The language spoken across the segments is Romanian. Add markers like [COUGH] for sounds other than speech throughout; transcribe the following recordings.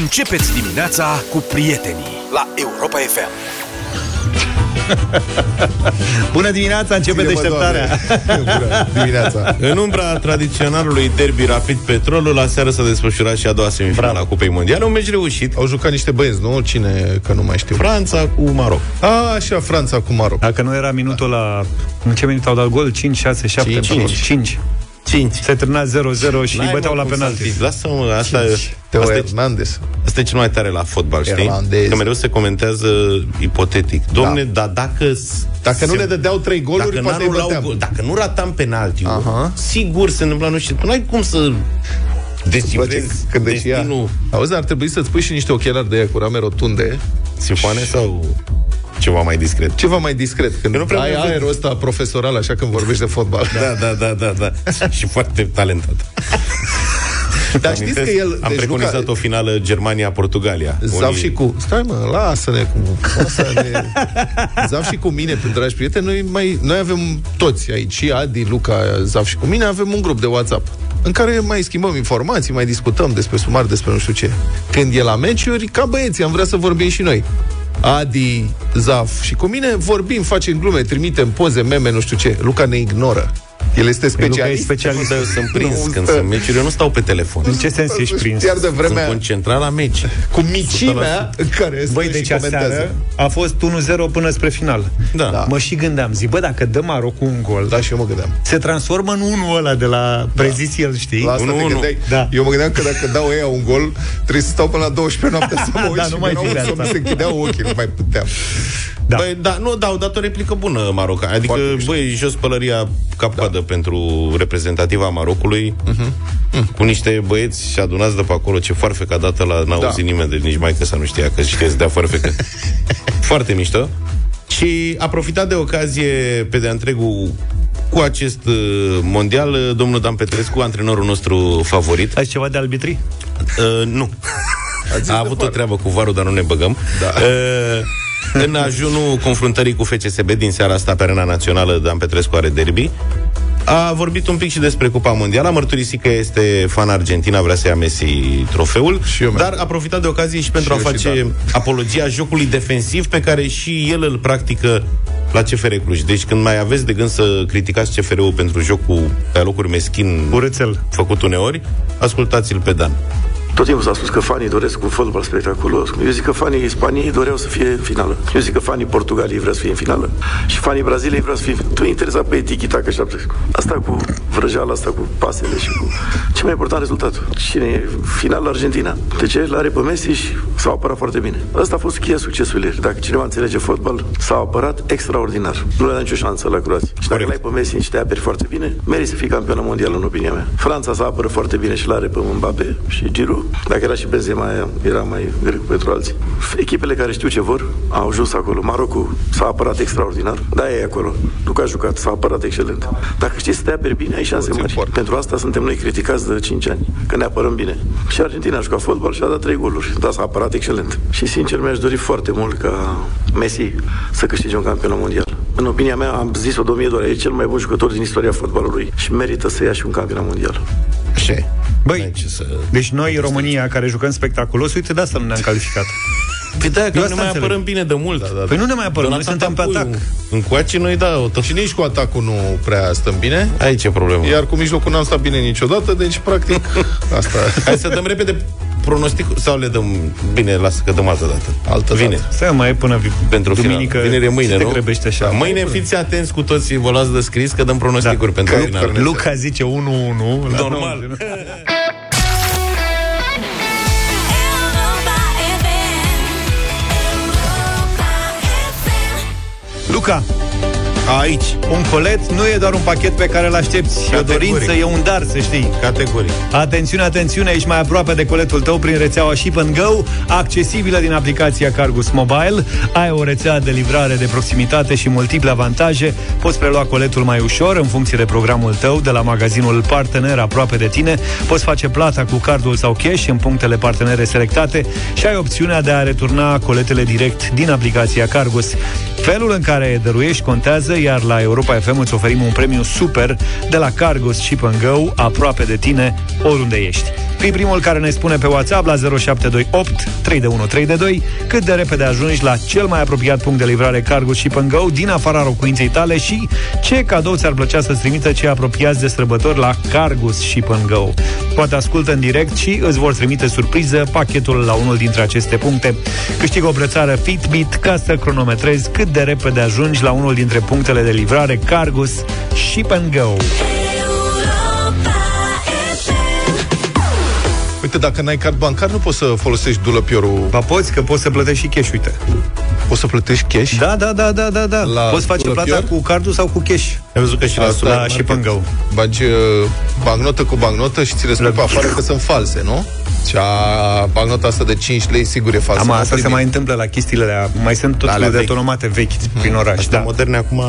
Începeți dimineața cu prietenii la Europa FM. [LAUGHS] Bună dimineața, începe Ține-mă, deșteptarea. Doamne. Bună dimineața. [LAUGHS] În umbra tradiționalului derby rapid petrolul, la seară s-a desfășurat și a doua semifinală a Cupei Mondiale, un meci reușit. Au jucat niște băieți, nu? Cine, că nu mai știu. Franța cu Maroc. A, așa, Franța cu Maroc. Dacă nu era minutul la... În ce minut au dat gol? 5, 6, 7, Cinci. 5. 5. 5. Se termina 0-0 și îi băteau la penalti. Lasă-mă, asta, Teo asta, e, Hernandez. asta e cel mai tare la fotbal, știi? Irlandez. Că mereu se comentează ipotetic. Domne, da. dar dacă... s- Dacă nu se- ne dădeau trei goluri, dacă, poate îi n-anulau băteam. gol- dacă nu ratam penaltiul, Aha. sigur se întâmpla nu știu. Tu n-ai cum să Bă, ce descifrezi gândeștia. destinul Auzi, ar trebui să-ți pui și niște ochelari de aia cu rame rotunde, simfoane sau ceva mai discret. ceva mai discret. Când Eu nu prea ai mi-am văzut. aerul ăsta profesoral, așa când vorbești de fotbal. Da, da, da, da, da. [LAUGHS] și foarte talentat. Dar știți că el... Am deci, preconizat Luca, o finală Germania-Portugalia. Zav Unii- și cu... Stai mă, lasă-ne cu... Lasă-ne. Zav și cu mine, dragi prieteni, noi, mai, noi avem toți aici, și Adi, Luca, Zav și cu mine, avem un grup de WhatsApp în care mai schimbăm informații, mai discutăm despre sumar, despre nu știu ce. Când e la meciuri, ca băieții, am vrea să vorbim și noi. Adi, Zaf și cu mine vorbim, facem glume, trimitem poze, meme, nu știu ce. Luca ne ignoră. El este Luca e specialist. specialist. Dar eu sunt [LAUGHS] prins Nu când stă. sunt meciuri, eu nu stau pe telefon. În ce sens ești prins? Iar de Sunt vremea concentrat la meci. cu micimea în care stă Băi, și deci comentează. aseară a fost 1-0 până spre final. Da. Da. Mă și gândeam, zic, bă, dacă dă Marocul un gol, Da, și eu mă gândeam. se transformă în unul ăla de la Prezițiel, știi? La asta Unu, te unu. gândeai? Da. Eu mă gândeam că dacă dau ea un gol, trebuie să stau până la 12 noaptea să mă [LAUGHS] uit Da, și nu mai mi-erau ține somn, asta. se închideau ochii, nu mai puteam. Da. Băi, da, nu, da, au dat o replică bună Maroca. Adică, Foarte mișto. băi, jos pălăria cap-coadă pentru reprezentativa Marocului, cu niște băieți și adunați de pe acolo, ce foarfecă a dată la n-a Da. auzit nimeni, deci nici mai că să nu știa că știe să dea foarfecă. [LAUGHS] Foarte mișto. Și a profitat de ocazie pe de întregul cu acest uh, mondial, uh, domnul Dan Petrescu, antrenorul nostru favorit. Ai ceva de arbitrii? Uh, nu. [LAUGHS] zis A de avut o var. treabă cu varul, dar nu ne băgăm. Da. Uh, în ajunul confruntării cu FCSB din seara asta pe arena națională, Dan Petrescu are derby. A vorbit un pic și despre Cupa Mondială, a mărturisit că este fan Argentina, vrea să ia Messi trofeul, Și eu, dar a profitat de ocazie și pentru Și a eu și face Dan. apologia jocului defensiv pe care și el îl practică la CFR Cluj. Deci când mai aveți de gând să criticați CFR-ul pentru jocul pe alocuri meschin Urâțel. făcut uneori, ascultați-l pe Dan. Tot timpul s-a spus că fanii doresc un fotbal spectaculos. Eu zic că fanii Spaniei doreau să fie în finală. Eu zic că fanii Portugaliei vreau să fie în finală. Și fanii Braziliei vreau să fie în finală. Tu interesat pe etichita că șapte. Asta cu vrăjeala, asta cu pasele și cu... Ce mai important rezultatul? Cine e final Argentina? De ce? L-are pe Messi și s-a apărat foarte bine. Asta a fost cheia succesului. Dacă cineva înțelege fotbal, s-a apărat extraordinar. Nu le-a nicio șansă la Croația. Și dacă Corect. l-ai pe Messi și te aperi foarte bine, meriți să fii campionă mondială, în opinia mea. Franța s-a apără foarte bine și l-are pe Mbappe și Giroud. Dacă era și Benzema, era mai greu pentru alții. Echipele care știu ce vor au ajuns acolo. Marocul s-a apărat extraordinar. Da, e acolo. Nu că a jucat, s-a apărat excelent. Dacă știți să te aperi bine, ai șanse Toți mari. import. Pentru asta suntem noi criticați de 5 ani, că ne apărăm bine. Și Argentina a jucat fotbal și a dat 3 goluri. Da, s-a apărat excelent. Și sincer mi-aș dori foarte mult ca Messi să câștige un campionat mondial. În opinia mea, am zis-o de o mie de ori, e cel mai bun jucător din istoria fotbalului și merită să ia și un campionat mondial. Așa e. Băi, N-ai ce să... deci noi, România, care jucăm spectaculos, uite, de asta nu ne-am calificat. Păi da, că Eu nu asta ne mai înțeleg. apărăm bine de mult. Da, da, Păi nu ne mai apărăm, noi suntem pe atac. Încoace noi, da, o tot... Și nici cu atacul nu prea stăm bine, Aici e problema. iar cu mijlocul n-am stat bine niciodată, deci, practic, [LAUGHS] asta... Hai să dăm repede pronostic sau le dăm... Bine, lasă că dăm altă dată. Altă Vine. dată. Stai, mai e până vi- Pentru duminică. final. Vinere mâine, ce te nu? grăbește așa. Da, mâine fiți atenți cu toții, vă luați de scris că dăm pronosticuri Da. pentru Că- final. că- Luca zice 1-1. la Normal. 90. Europa FM. Europa FM. Luca, Aici, un colet nu e doar un pachet pe care îl aștepți. E o Categoric. dorință, e un dar, să știi. categoric. Atențiune, atențiune, ești mai aproape de coletul tău prin rețeaua Ship and Go, accesibilă din aplicația Cargus Mobile. Ai o rețea de livrare de proximitate și multiple avantaje. Poți prelua coletul mai ușor în funcție de programul tău de la magazinul partener aproape de tine. Poți face plata cu cardul sau cash în punctele partenere selectate și ai opțiunea de a returna coletele direct din aplicația Cargus. Felul în care dăruiești contează, iar la Europa FM îți oferim un premiu super de la Cargus Ship and Go, aproape de tine, oriunde ești. Fii primul care ne spune pe WhatsApp la 0728 3 de 1 3 de 2 cât de repede ajungi la cel mai apropiat punct de livrare Cargo și Go din afara locuinței tale și ce cadou ți-ar plăcea să-ți trimită cei apropiați de sărbători la Cargus și Go. Poate ascultă în direct și îți vor trimite surpriză pachetul la unul dintre aceste puncte. Câștigă o brățară Fitbit ca să cronometrezi cât de repede ajungi la unul dintre punctele de livrare Cargus și Go. Uite, dacă n-ai card bancar, nu poți să folosești dulăpiorul. Ba poți, că poți să plătești și cash, uite. Poți să plătești cash? Da, da, da, da, da, da. La Poți face dulăpior? plata cu cardul sau cu cash. Ai văzut că și la, Asta la La și Go. Bagi uh, bancnotă cu bancnotă și ți le spui pe afară că sunt false, nu? Și a, bancnota asta de 5 lei sigur e falsă. Am Nu asta se primi. mai întâmplă la chestiile alea. Mai sunt tot Alea felul de vechi. autonomate vechi prin oraș. Astea Da. moderne acum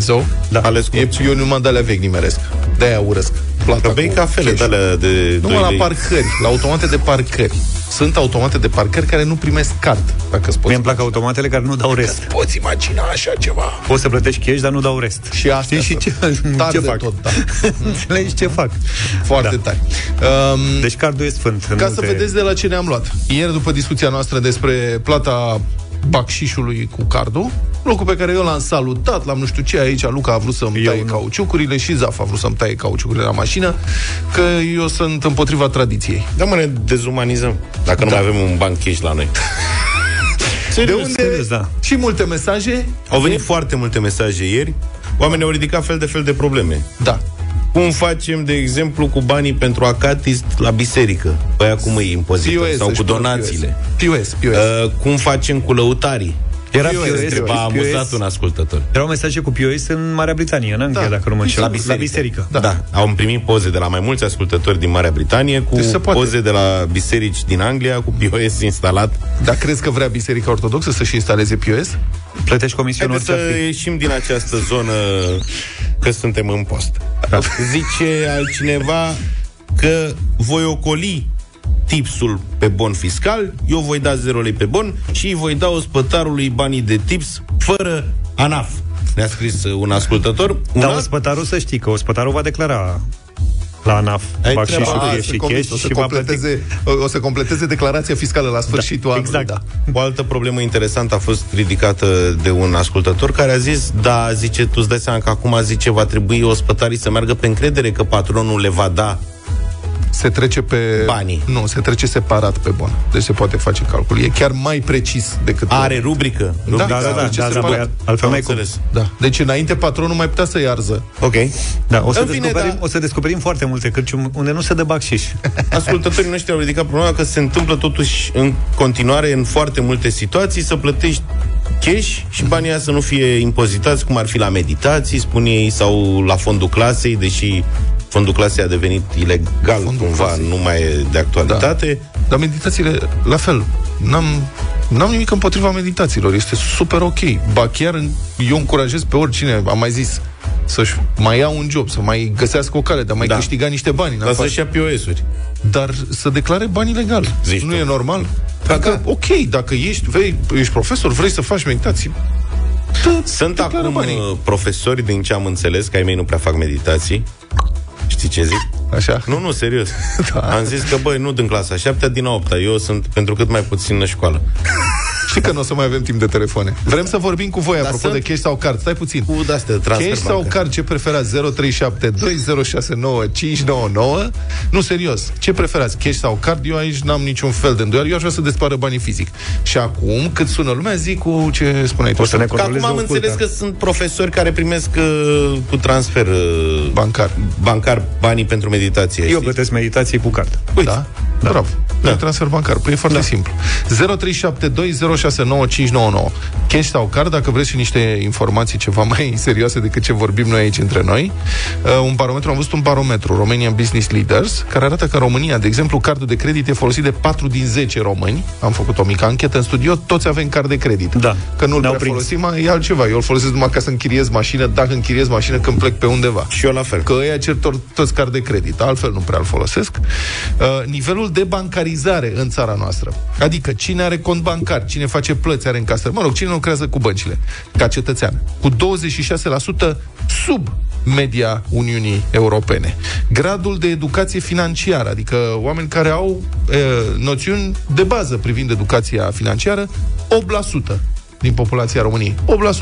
Zău? Da. ales cu... E, eu numai de alea vechi nimeresc. De-aia urăsc. Plata Că bei cu cafele cash. de alea de Nu 2 mă, la lei. parcări, la automate de parcări. Sunt automate de parcări care nu primesc card, dacă îți Mie poți. îmi plac automatele care nu dau rest. Poți imagina așa ceva. Poți să plătești cash, dar nu dau rest. Și astea Știi și ce, sunt tari ce de fac? tot, da. [LAUGHS] Înțelegi ce fac? Foarte Da. tari. Um, Deci cardul e sfânt. în Ca multe- să vedeți de la ce ne-am luat. Ieri, după discuția noastră despre plata bacșișului cu cardul, lucru pe care eu l-am salutat, l-am nu știu ce, aici Luca a vrut să-mi Eu taie nu. cauciucurile și Zaf a vrut să-mi taie cauciucurile la mașină, că eu sunt împotriva tradiției. Da, mă, ne dezumanizăm. Dacă nu mai avem un banc cash la noi. [LAUGHS] De Serios, unde? serios, da. Și multe mesaje. Au venit foarte multe mesaje ieri. Oamenii au ridicat fel de fel de probleme. Da. Cum facem, de exemplu, cu banii pentru acatist la biserică? Păi acum îi impozită. POS, Sau își cu pun donațiile. POS, POS. Uh, cum facem cu lăutarii? Era POS, POS, POS. M-a amuzat un ascultător. Erau mesaje cu POS în Marea Britanie, în Anglia, Da. dacă nu mă înșel. La La biserică. Da. Da. da. Am primit poze de la mai mulți ascultători din Marea Britanie cu Deci se poate. poze de la biserici din Anglia cu POS [LAUGHS] instalat. Dar crezi că vrea Biserica Ortodoxă să-și instaleze POS? Plătești comisiune Haideți orice ar să fi. ieșim din această zonă că suntem în post. Da. Zice altcineva că voi ocoli tipsul pe bon fiscal, eu voi da 0 lei pe bon și îi voi da ospătarului banii de tips fără ANAF. Ne-a scris uh, un ascultător. Un Dar alt- ospătarul să știi că ospătarul va declara la ANAF Ai bacșișul treaba că A, e să și com- cash o, să și va plăti. completeze, o, o să completeze declarația fiscală la sfârșitul anului. exact. Da. O altă problemă interesantă a fost ridicată de un ascultător care a zis, da, zice, tu îți dai seama că acum, zice, va trebui ospătarii să meargă pe încredere că patronul le va da Se trece pe... Banii. Nu, se trece separat pe bon. Deci se poate face calcul. E chiar mai precis decât... Are rubrică. rubrica Da, da, da, trece da, da, separat. băi, altfel Am mai cum. înțeles. Da. Deci înainte patronul mai putea să iarză. Ok. Da, o să, În fine, descoperim, da. o să descoperim foarte multe cărciumi unde nu se dă bacșiș. [LAUGHS] Ascultătorii noștri au ridicat problema că se întâmplă totuși în continuare în foarte multe situații să plătești cash și banii aia să nu fie impozitați, cum ar fi la meditații, spun ei, sau la fondul clasei, deși fondul clasei a devenit ilegal Fondul cumva, clasei. nu mai e de actualitate. Dar meditațiile, la fel, n-am, n-am nimic împotriva meditațiilor. Este super ok. Ba chiar în- eu încurajez pe oricine, am mai zis, să-și mai ia un job, să mai găsească o cale de a mai Da. câștiga niște bani. în Dar afară. să-și ia POS-uri. Dar să declare bani legal. Zici nu tu. e normal? Dacă, ok, dacă ești, vrei, ești profesor, vrei să faci meditații, dă- Sunt declară acum banii. uh, profesori, din ce am înțeles, că ai mei nu prea fac meditații. Știi ce zic? Așa? Nu, nu, serios. [LAUGHS] Da. Am zis că, băi, nu din clasa 7 din 8 Eu sunt pentru cât mai puțin în școală. Știi că nu o să mai avem timp de telefoane. Vrem să vorbim cu voi, Dar apropo sunt- de cash sau card. Stai puțin. Cu de-astea de transfer Cash sau bancar. card, ce preferați? 0372069599? Nu, serios. Ce preferați? Cash sau card? Eu aici n-am niciun fel de îndoială. Eu aș vrea să despară banii fizic. Și acum, cât sună lumea, zic cu ce spuneai tu. O să ne Că acum controleze am oculta. înțeles că sunt profesori care primesc uh, cu transfer uh, Bancar. bancar banii pentru meditație. Eu știi? plătesc meditații cu card. Uite. Da? Da. Bravo. Da. transfer bancar. Păi e foarte da. simplu. 0372069599. Cash sau card, dacă vreți și niște informații ceva mai [LAUGHS] serioase decât ce vorbim noi aici între noi. Uh, un barometru, am văzut un barometru, Romanian Business Leaders, care arată că în România, de exemplu, cardul de credit e folosit de 4 din 10 români. Am făcut o mică anchetă în studio, toți avem card de credit. Da. Că nu-l Ne-au prea prins. folosim, e altceva. Eu îl folosesc numai ca să închiriez mașină, dacă închiriez mașină când plec pe undeva. Și eu la fel. Că ăia cer to- toți card de credit, altfel nu prea îl folosesc. Uh, nivelul de bancarizare în țara noastră. Adică cine are cont bancar, cine face plăți, are încasări. Mă rog, cine nu lucrează cu băncile, ca cetățean, cu 26% sub media Uniunii Europene. Gradul de educație financiară, adică oameni care au e, noțiuni de bază privind educația financiară, 8% din populația României.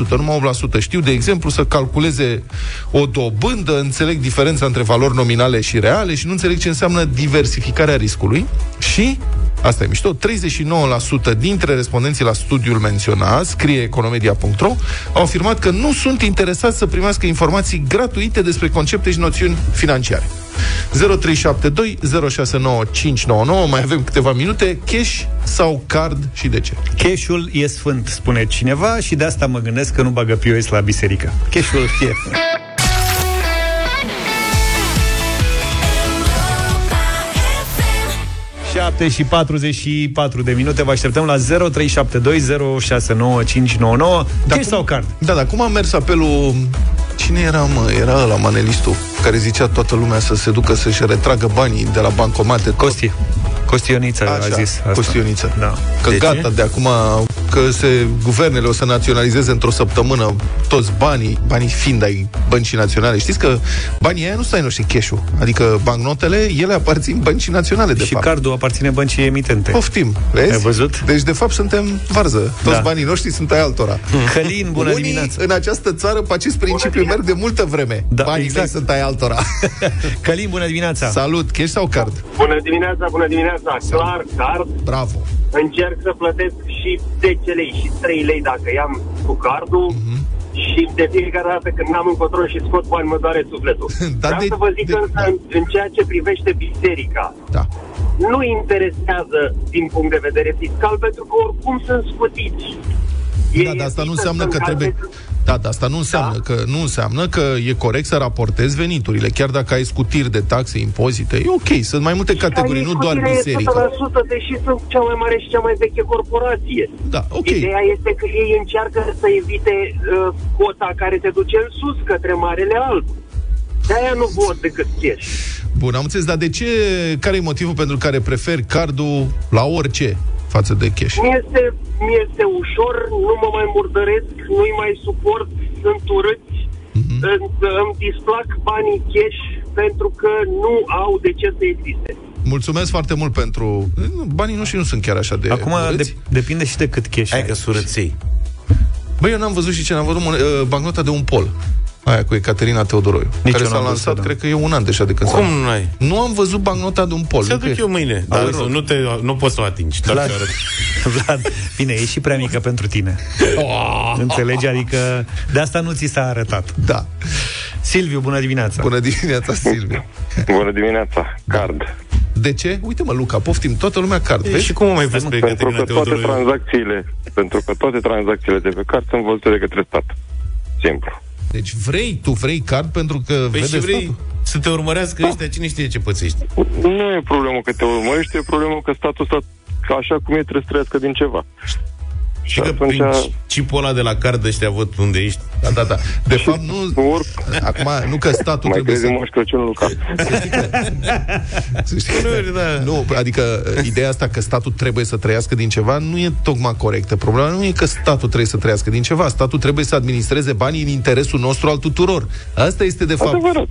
8%, numai 8%. Știu, de exemplu, să calculeze o dobândă, înțeleg diferența între valori nominale și reale și nu înțeleg ce înseamnă diversificarea riscului și Asta e mișto. 39% dintre respondenții la studiul menționat, scrie economedia.ro, au afirmat că nu sunt interesați să primească informații gratuite despre concepte și noțiuni financiare. 0372 069599, mai avem câteva minute, cash sau card și de ce? Cash-ul e sfânt, spune cineva, și de asta mă gândesc că nu bagă POS la biserică. Cash-ul e... 7 și 44 de minute Vă așteptăm la 0372069599 Cash sau card? Da, da, cum a mers apelul... Cine era, mă? Era la manelistul care zicea toată lumea să se ducă să-și retragă banii de la bancomate. tot. Costi Costionița a Așa, zis asta. Costioniță. Da. Că De gata, ce? de acum că se, guvernele o să naționalizeze într-o săptămână toți banii, banii fiind ai băncii naționale. Știți că banii aia nu stai noștri cash-ul. Adică bancnotele, ele aparțin băncii naționale, de și fapt. cardul aparține băncii emitente. Poftim, vezi? Ai văzut? Deci, de fapt, suntem varză. Toți Da. banii noștri sunt ai altora. Călin, bună Unii dimineața! în această țară pe acest principiu merg de multă vreme. Da, Banii exact. mei sunt ai altora. [LAUGHS] Călin, bună dimineața! Salut, cash sau card? Bună dimineața, bună dimineața. Clar, card. Bravo. Încerc să plătesc și 10 lei și 3 lei dacă i-am cu cardul. Mhm. Și de fiecare dată când n-am în control și scot bani, mă doare sufletul. [LAUGHS] Dar Vreau de- să vă zic de- însă, da. în, în ceea ce privește biserica, Da. nu interesează din punct de vedere fiscal, pentru că oricum sunt scutiți. Da, dar asta nu înseamnă că trebuie... Da, dar asta nu înseamnă, Da. că, nu înseamnă că e corect să raportezi veniturile, chiar dacă ai scutiri de taxe, impozite. E ok, sunt mai multe categorii, nu doar biserică. 100%, deși sunt cea mai mare și cea mai veche corporație. Da, ok. Ideea este că ei încearcă să evite uh, cota care te duce în sus către Marele Alb. De-aia nu vor decât cash. Bun, am înțeles, dar de ce, care e motivul pentru care preferi cardul la orice față de cash? Mi este, mi este ușor, nu mă mai murdăresc, nu-i mai suport, sunt urâți, Mhm. îmi, îmi displac banii cash pentru că nu au de ce să existe. Mulțumesc foarte mult pentru... Banii noștri nu sunt chiar așa de Acum urâți. de, depinde și de cât cash Hai ai. că surăței. Băi, eu n-am văzut și ce n-am văzut uh, bancnota de un pol. Aia cu Ecaterina Teodoroiu. Nici care eu s-a n-am lansat, văzut-o, da. cred că e un an deja de când Cum s-a... nu ai? Nu am văzut bancnota de un pol. Să nu duc că- eu mâine. Au Dar rog. să nu, te, nu poți să o atingi. Doar Vlad, ți-o arăt. [LAUGHS] Vlad, bine, e și prea mică pentru tine. Înțelegi? Adică de asta nu ți s-a arătat. Da. Silviu, bună dimineața! Bună dimineața, Silviu. Bună dimineața, card. De ce? Uite-mă, Luca, poftim, toată lumea card, E, vezi? Și cum o mai vezi pe Pentru Ecaterina că toate Teodoroiu? tranzacțiile, pentru că toate tranzacțiile de pe card sunt văzute de către stat. Simplu. Deci vrei, tu vrei card pentru că Păi vede și vrei statul? să te urmărească ăștia, cine știe ce pățești. Nu e problemă că te urmărești, e problemă că statul stă că așa cum e trebuie să trăiască din ceva. Și că prin chipul ăla de la card ăștia văd unde ești. Da, da, da. De fapt, nu... [LAUGHS] Ori, Acum, nu că statul mai trebuie crezi să... în Moș Crăciun, Luca. [LAUGHS] Să știi că- Uneori, da. Nu, adică ideea asta că statul trebuie să trăiască din ceva nu e tocmai corectă. Problema nu e că statul trebuie să trăiască din ceva. Statul trebuie să administreze banii în interesul nostru al tuturor. Asta este de fapt. Adevărat.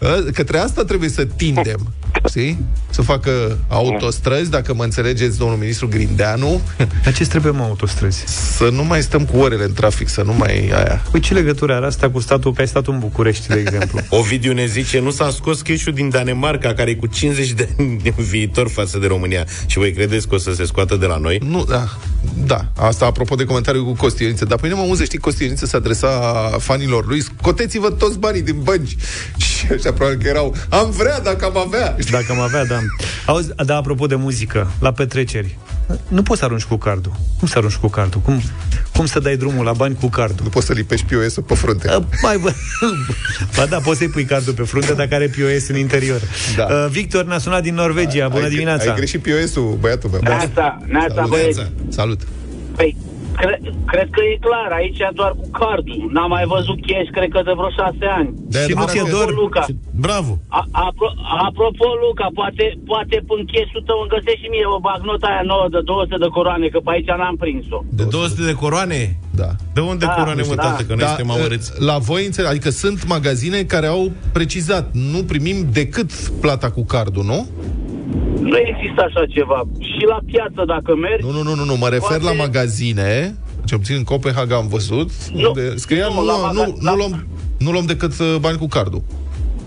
A, Către asta trebuie să tindem. Știi? Să facă autostrăzi, dacă mă înțelegeți, domnul ministru Grindeanu, [LAUGHS] Dar ce trebuie, mă, autostrăzi? să nu mai stăm cu orele în trafic, să nu mai aia. Păi ce legătură are asta cu statul, că ai stat în București, de exemplu? [LAUGHS] Ovidiu ne zice, nu s-a scos cash din Danemarca, care e cu 50 de ani în viitor față de România. Și voi credeți că o să se scoată de la noi? Nu, da, da. Asta apropo de comentariul cu Costi Ioniță. Dar păi nu mă auzi, știi, Costi Ioniță se adresa fanilor lui, scoteți-vă toți banii din bănci. [LAUGHS] Și ăștia probabil că erau, am vrea dacă am avea. Știi? Dacă am avea, da. Auzi, da, apropo de muzică, la petreceri, nu poți să arunci cu cardul. Cum să arunci cu cardul? Cum, cum să dai drumul la bani cu cardul? Nu poți să lipești POS-ul pe frunte. Uh, Mai bă. [LAUGHS] ba da, poți să-i pui cardul pe frunte dacă are POS în interior. Da. Uh, Victor ne-a sunat din Norvegia. Bună ai, dimineața! Ai greșit POS-ul, băiatul meu. Neața, neața, băieți. Salut. Păi, cre- cred că e clar, aici doar cu cardul. N-am mai văzut cash, cred că de vreo șase ani. De-aia Și nu dumneavoastră- ți-e dor? Luca, Bravo! a, apro- apropo, Luca, poate, poate în cash-ul tău îmi găsești și mie o bagnota aia nouă de 200 de coroane, că pe aici n-am prins-o. De 200 de coroane? Da. De unde Da, coroane, mă, da. tată, că noi suntem amărâți? la voi înțeleg, adică sunt magazine care au precizat, nu primim decât plata cu cardul, nu? Nu există așa ceva. Și la piață, dacă mergi... Nu, nu, nu, nu, nu. mă refer Poate- la magazine, ce puțin în Copenhaga am văzut, Nu, unde scria, nu, nu, la nu, maga- nu, la- nu, luăm, nu luăm decât uh, bani cu cardul.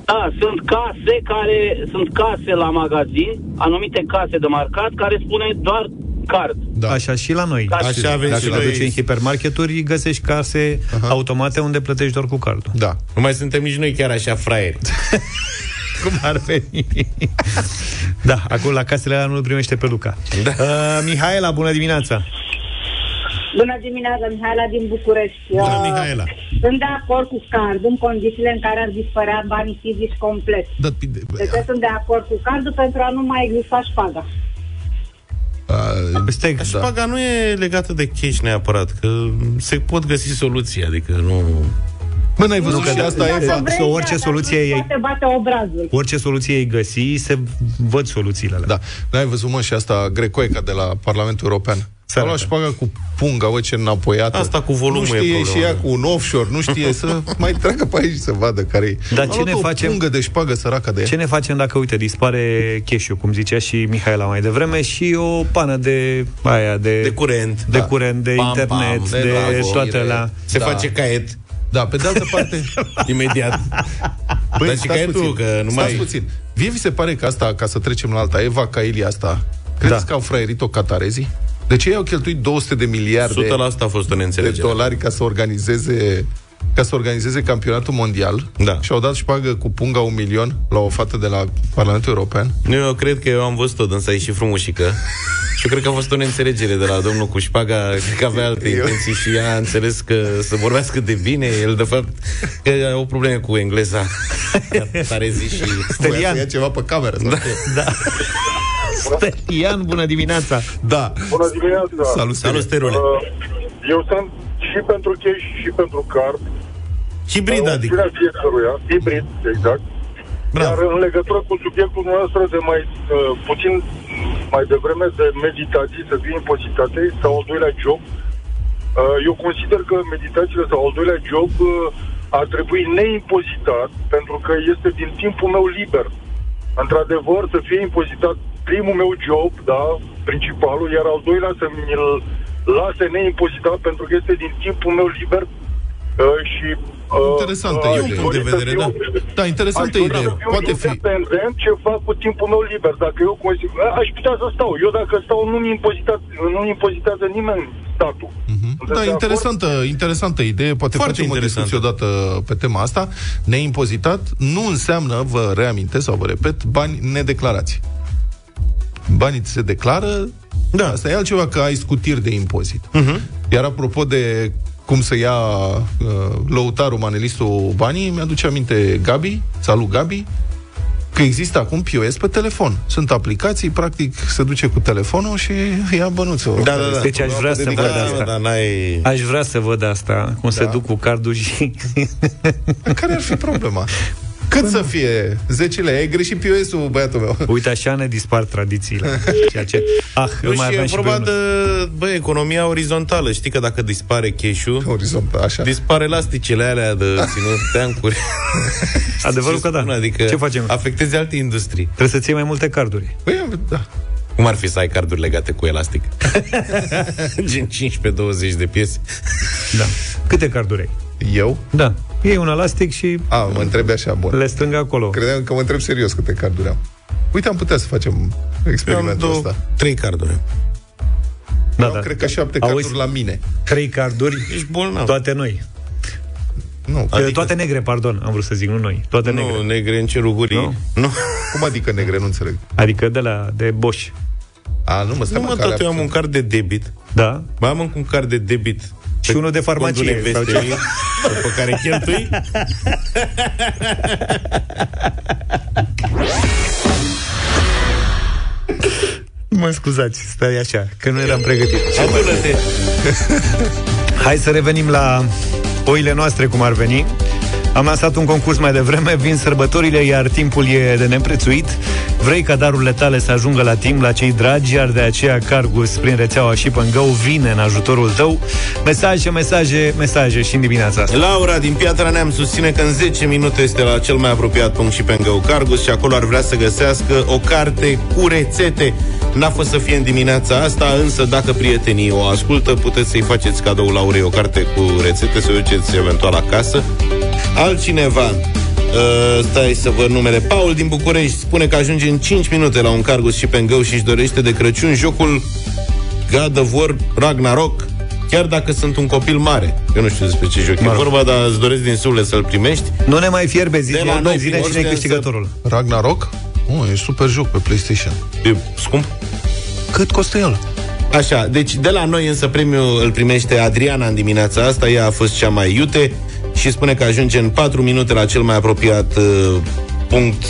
Da, sunt case care sunt case la magazin, anumite case de marcat care spune doar card. Da. Așa și la noi. Așa avem Dacă și te noi. duci în hipermarketuri, găsești case automate unde plătești doar cu cardul. Da. Nu mai suntem nici noi chiar așa fraieri. [LAUGHS] Cum ar veni? da, acum la casele alea nu-l primește pe Luca. Da. Uh, Mihaela, bună dimineața! Bună dimineața, Mihaela din București. Bună, Uh, Mihaela. Sunt de acord cu cardul în condițiile în care ar dispărea banii fizici complet. Da, Deci eu sunt de acord cu cardul pentru a nu mai exista șpaga. uh, Stai, Da. Șpaga nu e legată de cash neapărat, că se pot găsi soluții, adică nu... Bă, n-ai văzut Nu, și că asta dacă e vrei- fa- că orice soluție e- Poate bate obrazul. Orice soluție îi găsi, se văd soluțiile alea. Da, n-ai văzut, mă, și asta Grecoica de la Parlamentul European. A luat șpaga cu punga, bă, ce înapoiată. Asta cu volumul Nu e știe problema, și ea da. cu un offshore, nu știe să mai treacă pe aici să vadă care-i. Dar A ce luat ne o facem- pungă de șpagă săracă de ea. Ce ne facem dacă, uite, dispare cash cum zicea și Mihaela mai devreme, și o pană de aia, de, De curent. de Da. curent, de Pam, internet, pam, de, de la toate voire. alea. Se Da. face caiet Da, pe de altă parte... [LAUGHS] imediat. Păi, Dar și stați caietul, puțin, că nu stați mai... puțin. Vie vi se pare că asta, ca să trecem la alta, Eva Caili asta, credeți Da. că au fraierit-o catarezii? De ce ei au cheltuit 200 de miliarde 100% a fost o de neînțelegere. dolari ca să organizeze ca să organizeze campionatul mondial Da. și au dat șpagă cu punga un milion la o fată de la Parlamentul European. Nu, eu cred că eu am văzut-o, însă e și frumușică. [LAUGHS] și eu cred că a fost o neînțelegere de la domnul Cușpaga, cred că avea alte Eu- intenții și ea a înțeles că să vorbească de bine, el de fapt că are o problemă cu engleza. [LAUGHS] Tare zi și... Voia să ia ceva pe cameră. Da. Da. Stelian, bună dimineața! da. Bună dimineața! Salut, Salut, Sterule. Uh, Eu sunt și pentru cash și pentru card. Hibrid, adică. Opțiunea fiecăruia, hibrid, exact. Bravo. Iar în legătură cu subiectul nostru de mai uh, puțin mai devreme de meditații să fie impozitate sau al doilea job, uh, eu consider că meditațiile sau al doilea job uh, ar trebui neimpozitat pentru că este din timpul meu liber. Într-adevăr, să fie impozitat primul meu job, da, principalul, iar al doilea să mi-l lase neimpozitat pentru că este din timpul meu liber uh, și... Uh, Interesantă aș idee. dori Punct de să vedere, fiu- da. Da, interesantă Aș dori idee. să fiu Poate fi. independent ce fac cu timpul meu liber. Dacă eu consider... Aș putea să stau. Eu dacă stau, nu-mi impozitează, nu impozitează nimeni statul. Sunteți Da, de interesantă, interesantă idee. Poate Foarte facem o interesantă. discuție odată pe tema asta. Neimpozitat nu înseamnă, vă reamintesc sau vă repet, bani nedeclarați. Banii ți se declară, da. asta e altceva că ai scutiri de impozit. Uh-huh. Iar apropo de cum să ia uh, lăutarul manelistul banii, mi-aduce aminte Gabi, salut Gabi, că există acum POS pe telefon. Sunt aplicații, practic se duce cu telefonul și ia bănuțul. Da, da, da. Deci aș vrea să dedicat. văd Da, asta. dar n-ai... Aș vrea să văd asta, cum se Da. duc cu cardul și... Care ar fi problema? Cât să fie? 10 lei. Ai greșit POS-ul, băiatul meu. Uite, așa ne dispar tradițiile. Ceea ce... Ah, Nu, îl mai și e aveam și pe vorba unul. de, bă, economia orizontală. Știi că dacă dispare cash-ul, Orizont, așa. dispar elasticele alea de ținut teancuri. [LAUGHS] Adevărul Ce că da. spun, Adică Ce facem? afectezi alte industrii. Trebuie să ții mai multe carduri. Păi, da. Cum ar fi să ai carduri legate cu elastic? [LAUGHS] Gen 15-20 de piese. Da. Câte carduri ai? Eu? Da. Iei un elastic și A, mă întrebi așa, bun. le strâng acolo. Credeam că mă întreb serios câte carduri am. Uite, am putea să facem Eu am experimentul două, ăsta. trei carduri. Da, Eu am, da. cred că șapte Auzi? carduri la mine. Trei carduri, Ești bolnav. toate noi. Nu, Adică... Toate negre, pardon, am vrut să zic, nu noi. Toate Nu, negre. negre în cerul gurii. Nu? Nu, cum adică negre? Nu înțeleg. Adică de la, de Bosch. A, nu mă, stai nu mă, care tot eu am absurd. un card de debit. Da? Mai am încă un card de debit. Și unul de farmacie, Condul sau ce? Investorii, Pe care cheltui. Mă scuzați, stai așa, că nu eram pregătit. Adună-te! Hai să revenim la oile noastre, cum ar veni. Am lansat un concurs mai devreme, vin sărbătorile, iar timpul e de neprețuit. Vrei ca darurile tale să ajungă la timp la cei dragi, iar de aceea Cargus, prin rețeaua și Go, vine în ajutorul tău. Mesaje, mesaje, mesaje și în dimineața asta. Laura din Piatra Neam susține că în 10 minute este la cel mai apropiat punct și pe Go Cargus și acolo ar vrea să găsească o carte cu rețete. N-a fost să fie în dimineața asta, însă dacă prietenii o ascultă, puteți să-i faceți cadou Laurei o carte cu rețete, să o duceți eventual acasă. Altcineva, Uh, stai să văd numele Paul din București spune că ajunge în 5 minute la un Cargus și pe Go și își dorește de Crăciun jocul God of War Ragnarok Chiar dacă sunt un copil mare Eu nu știu despre ce joc e vorba Dar îți doresc din suflet să-l primești Nu ne mai fierbe, zi, De la noi noi, zine prin cine e orice câștigătorul. Ragnarok? Oh, e super joc pe PlayStation. E scump? Cât costă el? Așa, deci de la noi însă premiul îl primește Adriana în dimineața asta, ea a fost cea mai iute și spune că ajunge în 4 minute la cel mai apropiat uh, punct.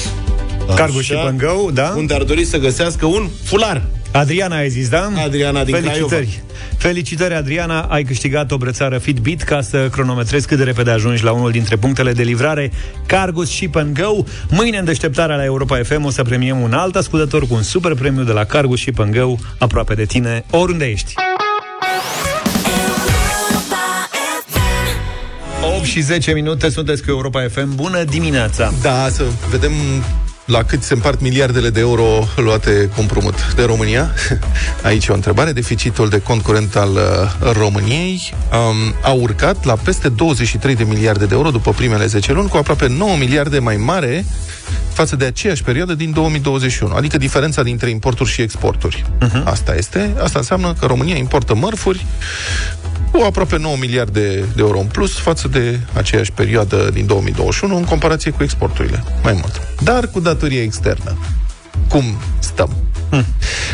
Cargus Așa, și pe Go, da? Unde ar dori să găsească un fular. Adriana ai zis, da? Adriana din Felicitări. Felicitări, Adriana, ai câștigat o brățară Fitbit ca să cronometrezi cât de repede ajungi la unul dintre punctele de livrare Cargus Ship and Go. Mâine în deșteptarea la Europa FM o să premiem un alt ascultător cu un super premiu de la Cargus Ship and Go aproape de tine, oriunde ești. 8 și 10 minute, sunteți cu Europa FM. Bună dimineața! Da, să vedem la cât se împart miliardele de euro luate cu împrumut de România. [LAUGHS] Aici e o întrebare. Deficitul de cont curent al uh, României um, a urcat la peste 23 de miliarde de euro după primele 10 luni, cu aproape 9 miliarde mai mare față de aceeași perioadă din 2021, adică diferența dintre importuri și exporturi. Uh-huh. Asta este. Asta înseamnă că România importă mărfuri cu aproape 9 miliarde de euro în plus față de aceeași perioadă din 2021 în comparație cu exporturile. Mai mult. Dar cu datorie externă. Cum stăm? Hm.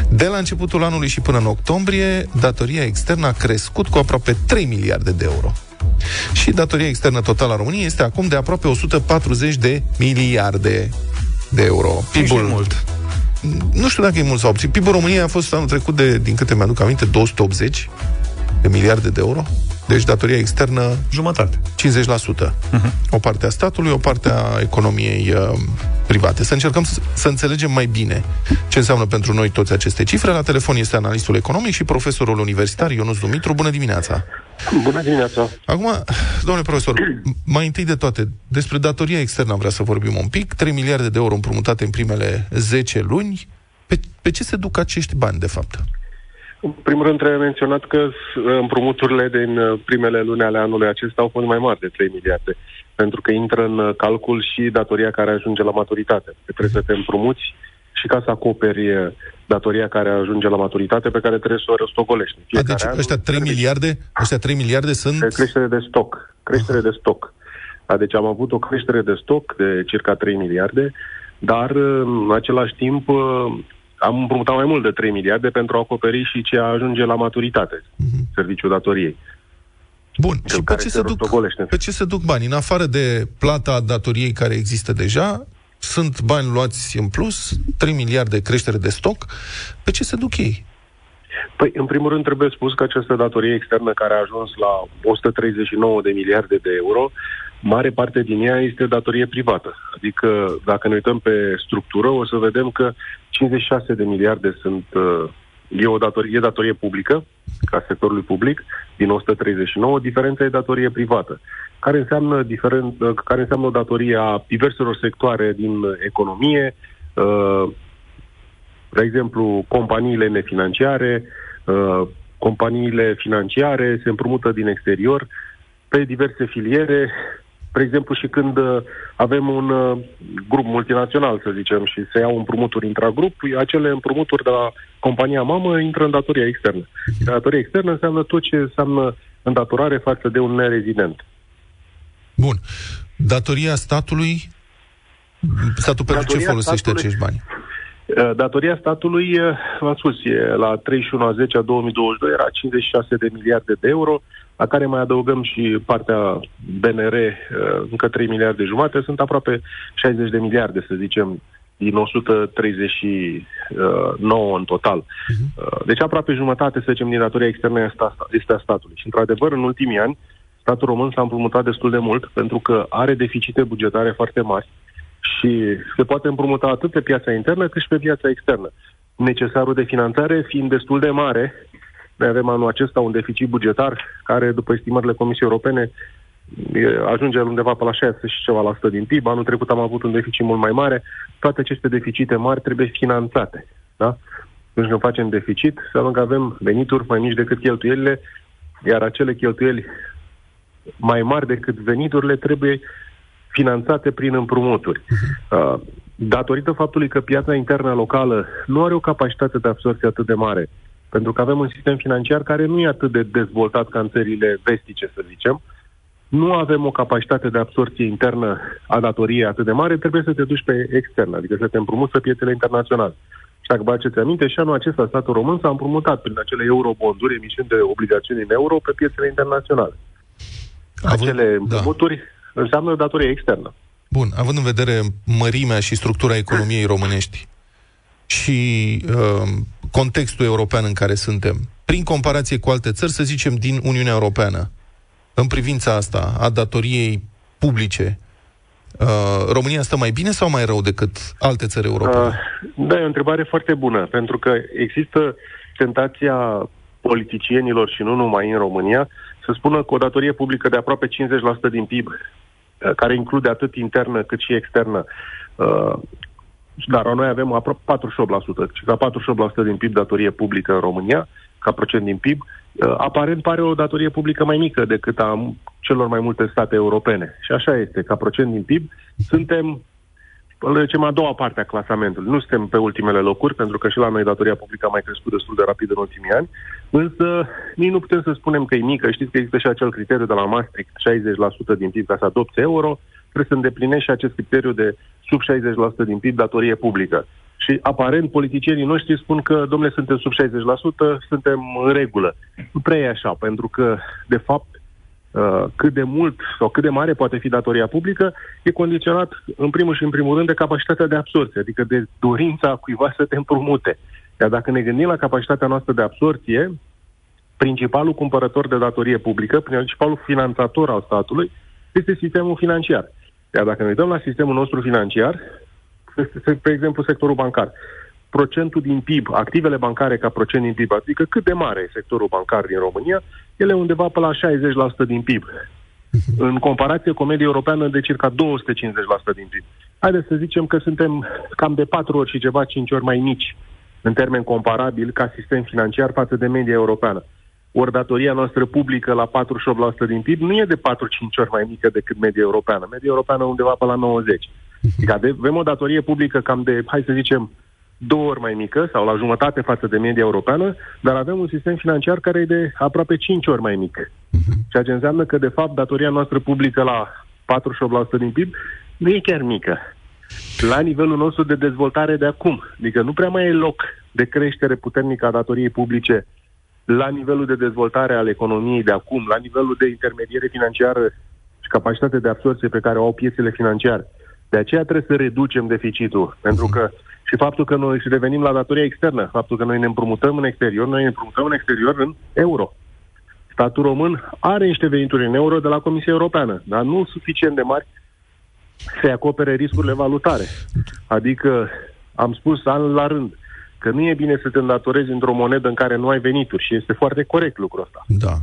De la începutul anului și până în octombrie, datoria externă a crescut cu aproape 3 miliarde de euro. Și datoria externă totală a României este acum de aproape 140 de miliarde de euro. PIB-ul mult. nu știu dacă e mult sau puțin. PIB-ul României a fost anul trecut de, din câte mi-aduc aminte, 280 de miliarde de euro. Deci datoria externă Jumătate. 50%. O parte a statului, o parte a economiei uh, private. Să încercăm să, să înțelegem mai bine ce înseamnă pentru noi toate aceste cifre. La telefon este analistul economic și profesorul universitar Ionus Dumitru. Bună dimineața! Bună dimineața! Acum, domnule profesor, [CLEARS THROAT] mai întâi de toate, despre datoria externă am vrea să vorbim un pic. 3 miliarde de euro împrumutate în primele 10 luni. Pe, pe ce se duc acești bani, de fapt? În primul rând trebuie menționat că uh, împrumuturile din uh, primele luni ale anului acesta au fost mai mari de 3 miliarde, pentru că intră în uh, calcul și datoria care ajunge la maturitate. Că trebuie să te împrumuți și ca să acoperi uh, datoria care ajunge la maturitate pe care trebuie să o rostogolești. în A, fiecare deci an. ăștia 3 miliarde, ăștia 3 miliarde sunt... E creștere de stoc. Creștere de stoc. Da, deci am avut o creștere de stoc de circa 3 miliarde, dar în același timp uh, am împrumutat mai mult de 3 miliarde pentru a acoperi și ce ajunge la maturitate, serviciul datoriei. Bun, Cel și pe care ce, se se duc, rostogolește. pe ce se duc banii? În afară de plata datoriei care există deja, sunt bani luați în plus, 3 miliarde creștere de stoc, pe ce se duc ei? Păi, în primul rând, trebuie spus că această datorie externă care a ajuns la 139 de miliarde de euro, mare parte din ea este datorie privată. Adică, dacă ne uităm pe structură, o să vedem că 56 de miliarde sunt uh, e o datorie, e datorie publică, ca sectorului public, din 139, diferența e datorie privată, care înseamnă, diferent, uh, care înseamnă o datorie a diverselor sectoare din economie, uh, de exemplu, companiile nefinanciare, uh, companiile financiare se împrumută din exterior pe diverse filiere, de exemplu și când uh, avem un uh, grup multinațional, să zicem, și se iau împrumuturi intragrup, acele împrumuturi de la compania mamă intră în datoria externă. Datoria externă înseamnă tot ce înseamnă îndatorare față de un nerezident. Bun. Datoria statului, statul pentru ce Datoria folosește statului- acești bani? Uh, Datoria statului, uh, v-am spus, e la 31 a 10 a 2022 era 56 de miliarde de euro, la care mai adăugăm și partea BNR, uh, încă 3 miliarde jumate, sunt aproape 60 de miliarde, să zicem, din 139 în total. Uh, Deci aproape jumătate, să zicem, din datoria externă este a, sta- este a statului. Și într-adevăr, în ultimii ani, statul român s-a împrumutat destul de mult pentru că are deficite bugetare foarte mari și se poate împrumuta atât pe piața internă cât și pe piața externă. Necesarul de finanțare fiind destul de mare, noi avem anul acesta un deficit bugetar care, după estimările Comisiei Europene, e- ajunge undeva pe la 6 și ceva la sută din PIB. Anul trecut am avut un deficit mult mai mare. Toate aceste deficite mari trebuie finanțate. Da? Deci când facem deficit, înseamnă că avem venituri mai mici decât cheltuielile, iar acele cheltuieli mai mari decât veniturile trebuie finanțate prin împrumuturi. Uh, datorită faptului că piața internă locală nu are o capacitate de absorție atât de mare, pentru că avem un sistem financiar care nu e atât de dezvoltat ca în țările vestice, să zicem, nu avem o capacitate de absorție internă a datoriei atât de mare, trebuie să te duci pe externă, adică să te împrumuți pe piețele internaționale. Și dacă vă aduceți aminte, și anul acesta statul român s-a împrumutat prin acele eurobonduri, emisiuni de obligațiuni în euro pe piețele internaționale. Acele împrumuturi înseamnă datorie externă. Bun, având în vedere mărimea și structura economiei românești și uh, contextul european în care suntem, prin comparație cu alte țări, să zicem, din Uniunea Europeană, în privința asta, a datoriei publice, uh, România stă mai bine sau mai rău decât alte țări europene? Uh, da, e o întrebare foarte bună, pentru că există tentația politicienilor și nu numai în România să spună că o datorie publică de aproape 50% din PIB, uh, care include atât internă cât și externă, uh, dar noi avem aproape 48%, și ca 48% din PIB datorie publică în România, ca procent din PIB, uh, aparent pare o datorie publică mai mică decât a celor mai multe state europene. Și așa este, ca procent din PIB, suntem le zicem, a doua parte a clasamentului. Nu suntem pe ultimele locuri, pentru că și la noi datoria publică a mai crescut destul de rapid în ultimii ani, însă nici nu putem să spunem că e mică. Știți că există și acel criteriu de la Maastricht, 60% din PIB ca să adopți euro, trebuie să îndeplinești și acest criteriu de sub 60% din PIB datorie publică. Și aparent politicienii noștri spun că, domnule, suntem sub 60%, suntem în regulă. Nu prea e așa, pentru că, de fapt, uh, cât de mult sau cât de mare poate fi datoria publică, e condiționat, în primul și în primul rând, de capacitatea de absorție, adică de dorința cuiva să te împrumute. Iar dacă ne gândim la capacitatea noastră de absorție, principalul cumpărător de datorie publică, principalul finanțator al statului, este sistemul financiar. Iar dacă ne uităm la sistemul nostru financiar, este, pe exemplu, sectorul bancar, procentul din PIB, activele bancare ca procent din PIB, adică cât de mare e sectorul bancar din România, ele undeva pe la 60% din PIB. [LAUGHS] În comparație cu o medie europeană de circa 250% din PIB. Haideți să zicem că suntem cam de 4 ori și ceva, 5 ori mai mici în termen comparabil ca sistem financiar față de media europeană. Ori datoria noastră publică la 48% din PIB nu e de 4-5 ori mai mică decât media europeană. Media europeană undeva pe la 90. Adică ave- avem o datorie publică cam de, hai să zicem, două ori mai mică sau la jumătate față de media europeană, dar avem un sistem financiar care e de aproape 5 ori mai mic. Ceea ce înseamnă că, de fapt, datoria noastră publică la 48% din PIB nu e chiar mică. La nivelul nostru de dezvoltare de acum. Adică nu prea mai e loc de creștere puternică a datoriei publice la nivelul de dezvoltare al economiei de acum, la nivelul de intermediere financiară și capacitate de absorție pe care o au piețele financiare. De aceea trebuie să reducem deficitul, pentru că și faptul că noi și revenim la datoria externă, faptul că noi ne împrumutăm în exterior, noi ne împrumutăm în exterior în euro. Statul român are niște venituri în euro de la Comisia Europeană, dar nu suficient de mari să acopere riscurile valutare. Adică am spus an la rând că nu e bine să te îndatorezi într-o monedă în care nu ai venituri și este foarte corect lucrul ăsta. Da.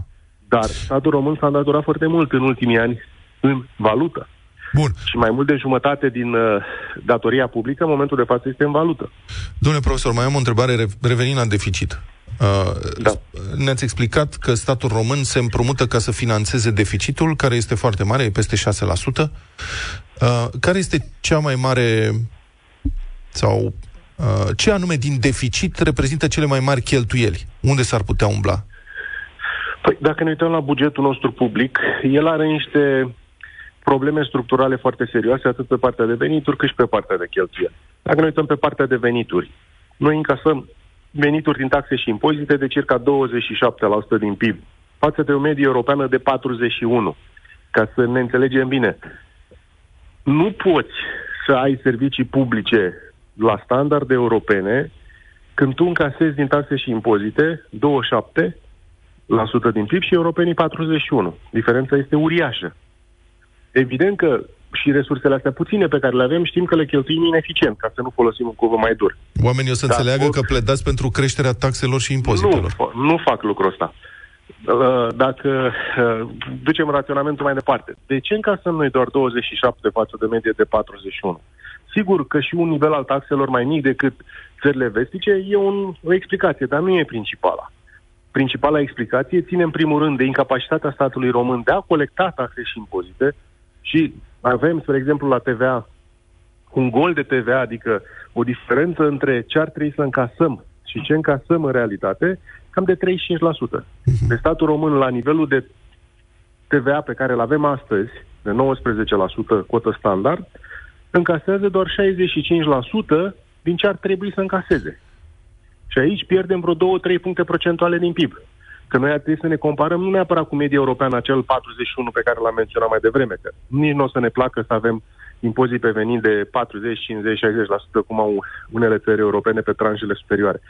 Dar statul român s-a îndatorat foarte mult în ultimii ani în valută. Bun. Și mai mult de jumătate din uh, datoria publică în momentul de față este în valută. Domnule profesor, mai am o întrebare re- revenind la deficit. Uh, Da. Ne-ați explicat că statul român se împrumută ca să financeze deficitul, care este foarte mare, e peste 6%. Uh, care este cea mai mare sau uh, ce anume din deficit reprezintă cele mai mari cheltuieli? Unde s-ar putea umbla? Păi, dacă ne uităm la bugetul nostru public, el are niște probleme structurale foarte serioase, atât pe partea de venituri, cât și pe partea de cheltuieli. Dacă ne uităm pe partea de venituri, noi încasăm venituri din taxe și impozite de circa 27% din PIB, față de o medie europeană de 41%. Ca să ne înțelegem bine, nu poți să ai servicii publice la standarde europene, când tu încasezi din taxe și impozite 27 la sută din PIB și europenii 41. Diferența este uriașă. Evident că și resursele astea puține pe care le avem știm că le cheltuim ineficient, ca să nu folosim un cuvânt mai dur. Oamenii o să Da, înțeleagă or- că pledați pentru creșterea taxelor și Nu, impozitelor. fa- nu fac lucrul ăsta. Uh, Dacă uh, ducem raționamentul mai departe, de ce încasăm noi doar 27 față de medie de 41? Sigur că și un nivel al taxelor mai mic decât țările vestice e un, o explicație, dar nu e principala. Principala explicație ține în primul rând de incapacitatea statului român de a colecta taxe și impozite și avem, spre exemplu, la TVA un gol de TVA, adică o diferență între ce ar trebui să încasăm și ce încasăm în realitate, cam de 35%. De statul român, la nivelul de TVA pe care îl avem astăzi, de 19% cotă standard, încasează doar 65% din ce ar trebui să încaseze. Și aici pierdem vreo 2-3 puncte procentuale din PIB. Că noi ar trebui să ne comparăm nu neapărat cu media europeană, acel 41 pe care l-am menționat mai devreme, că nici nu o să ne placă să avem impozit pe venit de 40, 50, 60%, cum au unele țări europene pe tranșele superioare.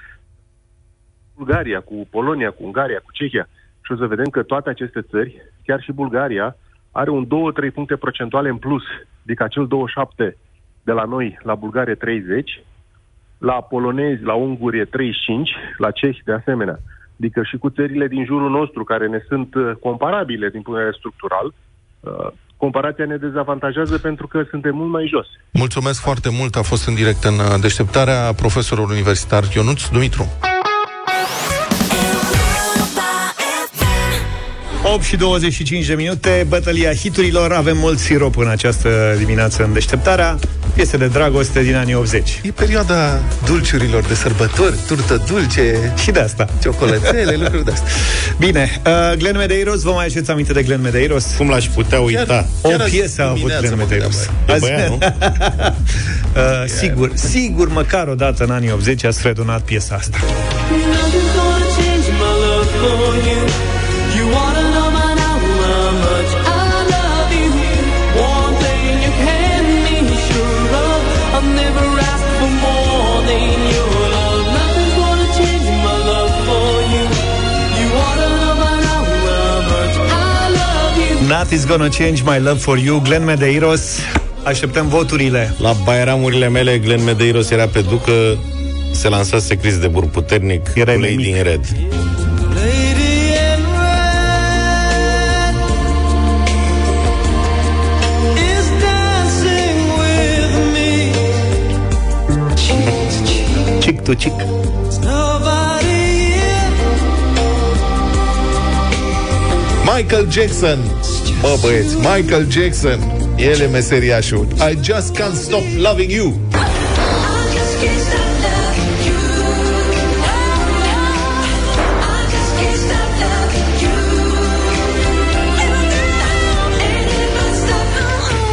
Bulgaria, cu Polonia, cu Ungaria, cu Cehia. Și o să vedem că toate aceste țări, chiar și Bulgaria, are un 2-3 puncte procentuale în plus, adică acel 27 de la noi, la Bulgaria 30, la polonezi, la unguri e 35, la cehi de asemenea. Adică și cu țările din jurul nostru, care ne sunt uh, comparabile din punct de vedere structural, uh, comparația ne dezavantajează pentru că suntem mult mai jos. Mulțumesc foarte mult, a fost în direct în uh, deșteptarea profesorul universitar Ionuț Dumitru. 8 și 25 de minute, bătălia hiturilor. Avem mult sirop în această dimineață în deșteptarea. Piese de dragoste din anii 80. E perioada dulciurilor de sărbători, turtă dulce, Și de asta. ciocolățele, [LAUGHS] lucruri de astea. Bine, uh, Glenn Medeiros, vă mai aduceți aminte de Glenn Medeiros? Cum l-aș putea uita? O Chiar azi piesă a avut dimineață Glenn mă gândeam Medeiros. la E băiat, nu? [LAUGHS] uh, sigur, sigur, măcar o dată în anii 80 ați fredonat piesa asta. Nothing's gonna change my love for you. You wanna Nothing's gonna change my love for you, Glenn Medeiros. Așteptăm voturile. La bairamurile mele, Glenn Medeiros era pe ducă, se lansase Cris de Bur puternic Era cu Lady nimic. in Red. Lady in red is dancing with me. Cic tu cic. Michael Jackson Bă băieți, Michael Jackson El e meseriașul I just can't stop loving you I just can't stop loving you. I just can't stop loving you. And if I stop,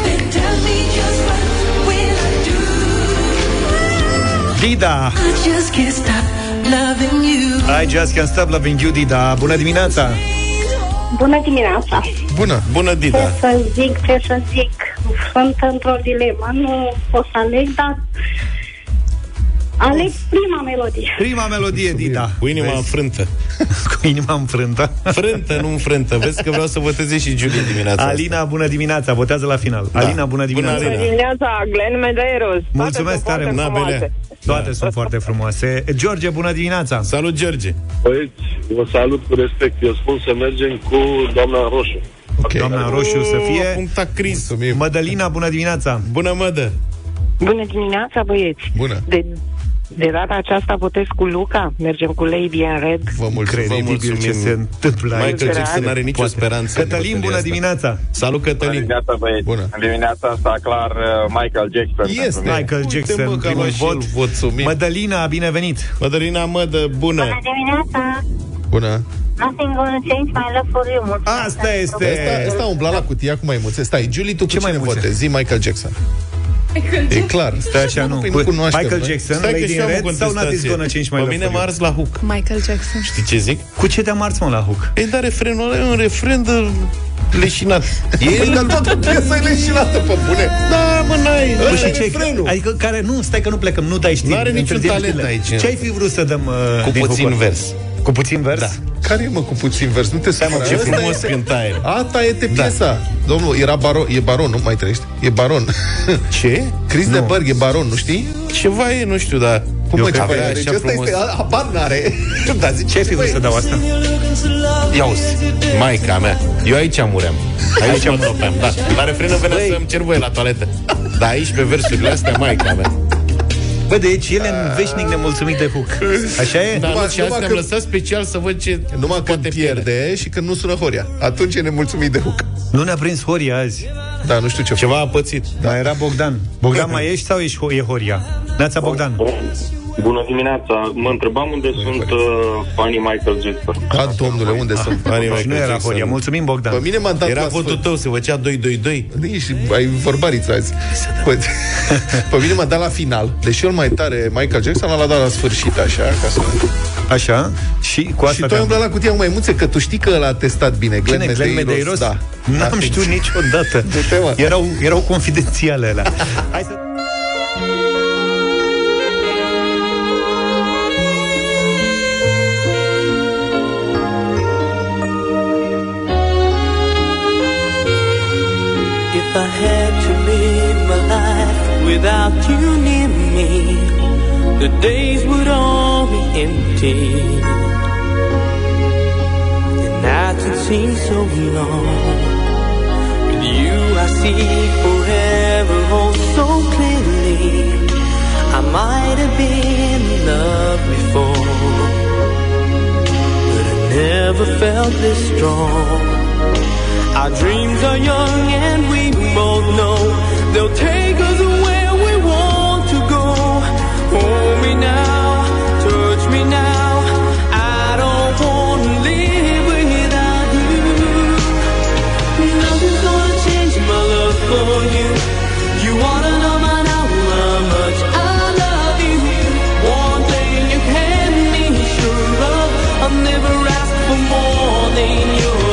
then tell me just what will I do? Dida. I just can't stop loving you. I just can't stop loving you, Dida. Bună dimineața! Bună dimineața! Bună Bună, Ce Dida! să zic, ce să zic? Sunt într-o dilemă. Nu pot să aleg, dar aleg prima melodie. Prima melodie, Dida. Cu inima Vezi? înfrântă. [LAUGHS] Cu inima înfrântă. Frântă, nu înfrântă. Vezi că vreau să voteze și Julie dimineața Alina, bună dimineața, votează la final. Da. Alina, bună dimineața. Bună, Alina. dimineața, Glenn Medeiros. Toate Mulțumesc sunt tare foarte mult. frumoase. Toate sunt foarte frumoase. George, bună dimineața. Salut, George! Băieți, vă salut cu respect. Eu spun să mergem cu doamna Roșu. Ok Doamna Roșu să fie. Puncta Cris. Mulțumim. Mădălina, bună dimineața. Bună, mădă! Bună dimineața, băieți. Bună De, de data aceasta votez cu Luca. Mergem cu Lady in Red. Vă mulțumim Incredibil ce se întâmplă aici. Michael Jackson are nicio Poate. speranță. în Cătălin, bătălia bună asta. dimineața. Salut, Cătălin! dimineața, băieți. Bună. În dimineața asta, clar, uh, Michael Jackson. Este. pentru mine. Michael Uite, Jackson, mă, că a primul luat și el vot. vot. Mulțumim. Mădălina, binevenit. Mădălina, mădă, bună! dimineața! Bună Nothing gonna change my love for you. Mulțumesc Asta pentru este. Asta, asta umbla la cutia cu maimuțe Stai, Julie, tu Ce cu cine maimuțe? votezi? Zi Michael Jackson E clar Stai așa, nu. Păi nu cunoaștem, Michael noi. Jackson, Stai că Lady și in eu am o Red sau Nothing's contestație. gonna change my Pe love mine for m-a you? ars la hook. Michael Jackson. Știi ce zic? Cu ce te-am ars, mă, la hook? Ei, dar refrenul ăla e un refren de leșinat. [LAUGHS] Păi, dar toată piesa e leșinată, pe bune Da, mă, n-ai... Păi ăsta și e ce, refrenul. Adică care nu, stai că nu plecăm, nu dai știri. N-are niciun întârzieri talent știrile. aici. Ce ai fi vrut să dăm uh, Cu din puțin Hugo? vers. Cu puțin vers? Da. Care e, mă, cu puțin vers? Nu te supăra. ce Asta frumos este- cânta el. Asta e piesa. Domnul, era baron, e baron, nu mai trăiești? E baron. [LAUGHS] Ce? Chris de Berg e baron, nu știi? Ceva e, nu știu, dar... Cum Eu mă, ce cred că mai e are? Deci așa ăsta frumos. este, habar n-are. [LAUGHS] Da, zice, Ce ai fi vrut să dau asta? Ia uzi, maica mea. Eu aici muream. Aici mă topeam, da. La refrenă venea să-mi cer voie la toaletă. Dar aici, pe versurile astea, maica mea. Bă, deci el e în veșnic nemulțumit de Hook. Așa e? Da, Numai- nu, și asta numai am că- lăsat special să văd ce Numai când poate pierde și când nu sună Horia. Atunci e nemulțumit de Hook. Nu ne-a prins Horia azi. Da, nu știu ce. Ceva a pățit. Da, era Bogdan. Bogdan, mai ești sau ești, e Horia? Neața Bogdan. Bună dimineața! Mă întrebam unde sunt uh, fanii Michael Jackson. A, domnule, unde sunt? Și [LAUGHS] nu era Horia. Mulțumim, Bogdan. Pe mine m-a dat Era la votul sfârșit. tău, se făcea 2-2-2. Nici ai vorbariți azi. Păi, [LAUGHS] pe mine m-a dat la final. Deși el mai tare, Michael Jackson, l-a dat la sfârșit, așa, ca să... Așa? Și cu asta Și tu ai te-am- umblat la cutia cu maimuțe, că tu știi că l-a testat bine. Glenn, Cine? Glenn Medeiros? Da. N-am Da. știut niciodată. Du-te, mă. Erau, erau confidențiale alea. Hai [LAUGHS] să... without you near me, the days would all be empty. The nights would seem so long. With you, I see forever oh so clearly. I might have been in love before, but I never felt this strong. Our dreams are young and we both know they'll take us where never ask for more than your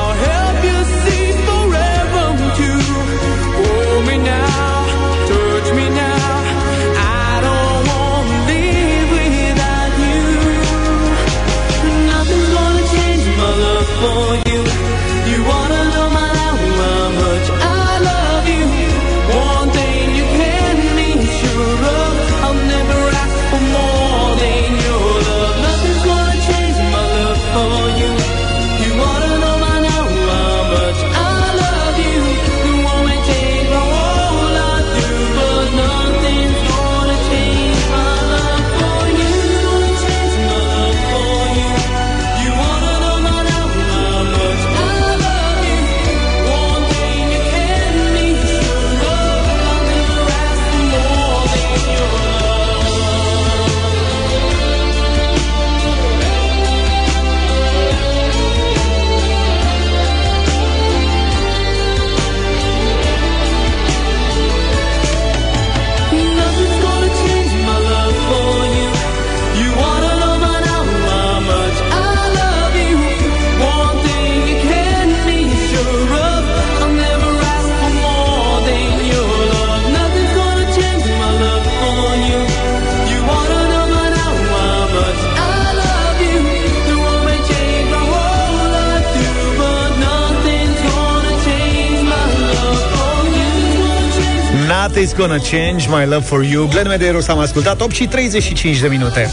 My Nothing's gonna change my love for you. Glenn Medeiros am ascultat 8 și 35 de minute.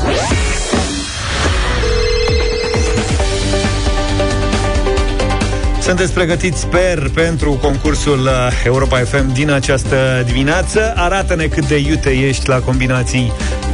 Sunteți pregătiți, sper, pentru concursul uh, Europa FM din această dimineață. Arată-ne cât de iute ești la combinații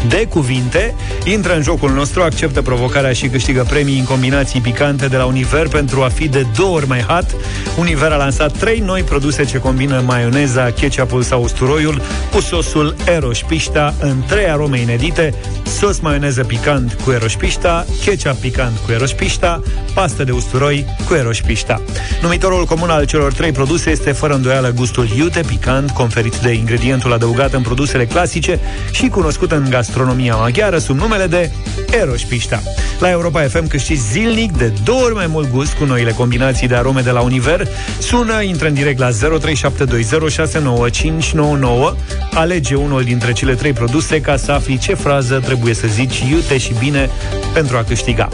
de cuvinte. Intră în jocul nostru, acceptă provocarea și câștigă premii în combinații picante de la Univer pentru a fi de două ori mai hot. Univer a lansat trei noi produse ce combină maioneza, ketchupul sau usturoiul cu sosul Eroșpișta în trei arome inedite, sos maioneză picant cu Eroșpișta, ketchup picant cu Eroșpișta, pastă de usturoi cu Eroșpișta. Numitorul comun al celor trei produse este fără îndoială gustul iute, picant, conferit de ingredientul adăugat în produsele clasice și cunoscut în gastronomia maghiară sub numele de Eroșpișta. La Europa FM câștigi zilnic de două ori mai mult gust cu noile combinații de arome de la Univer. Sună, intră în direct la 0372069599, alege unul dintre cele trei produse ca să afli ce frază trebuie să zici iute și bine pentru a câștiga.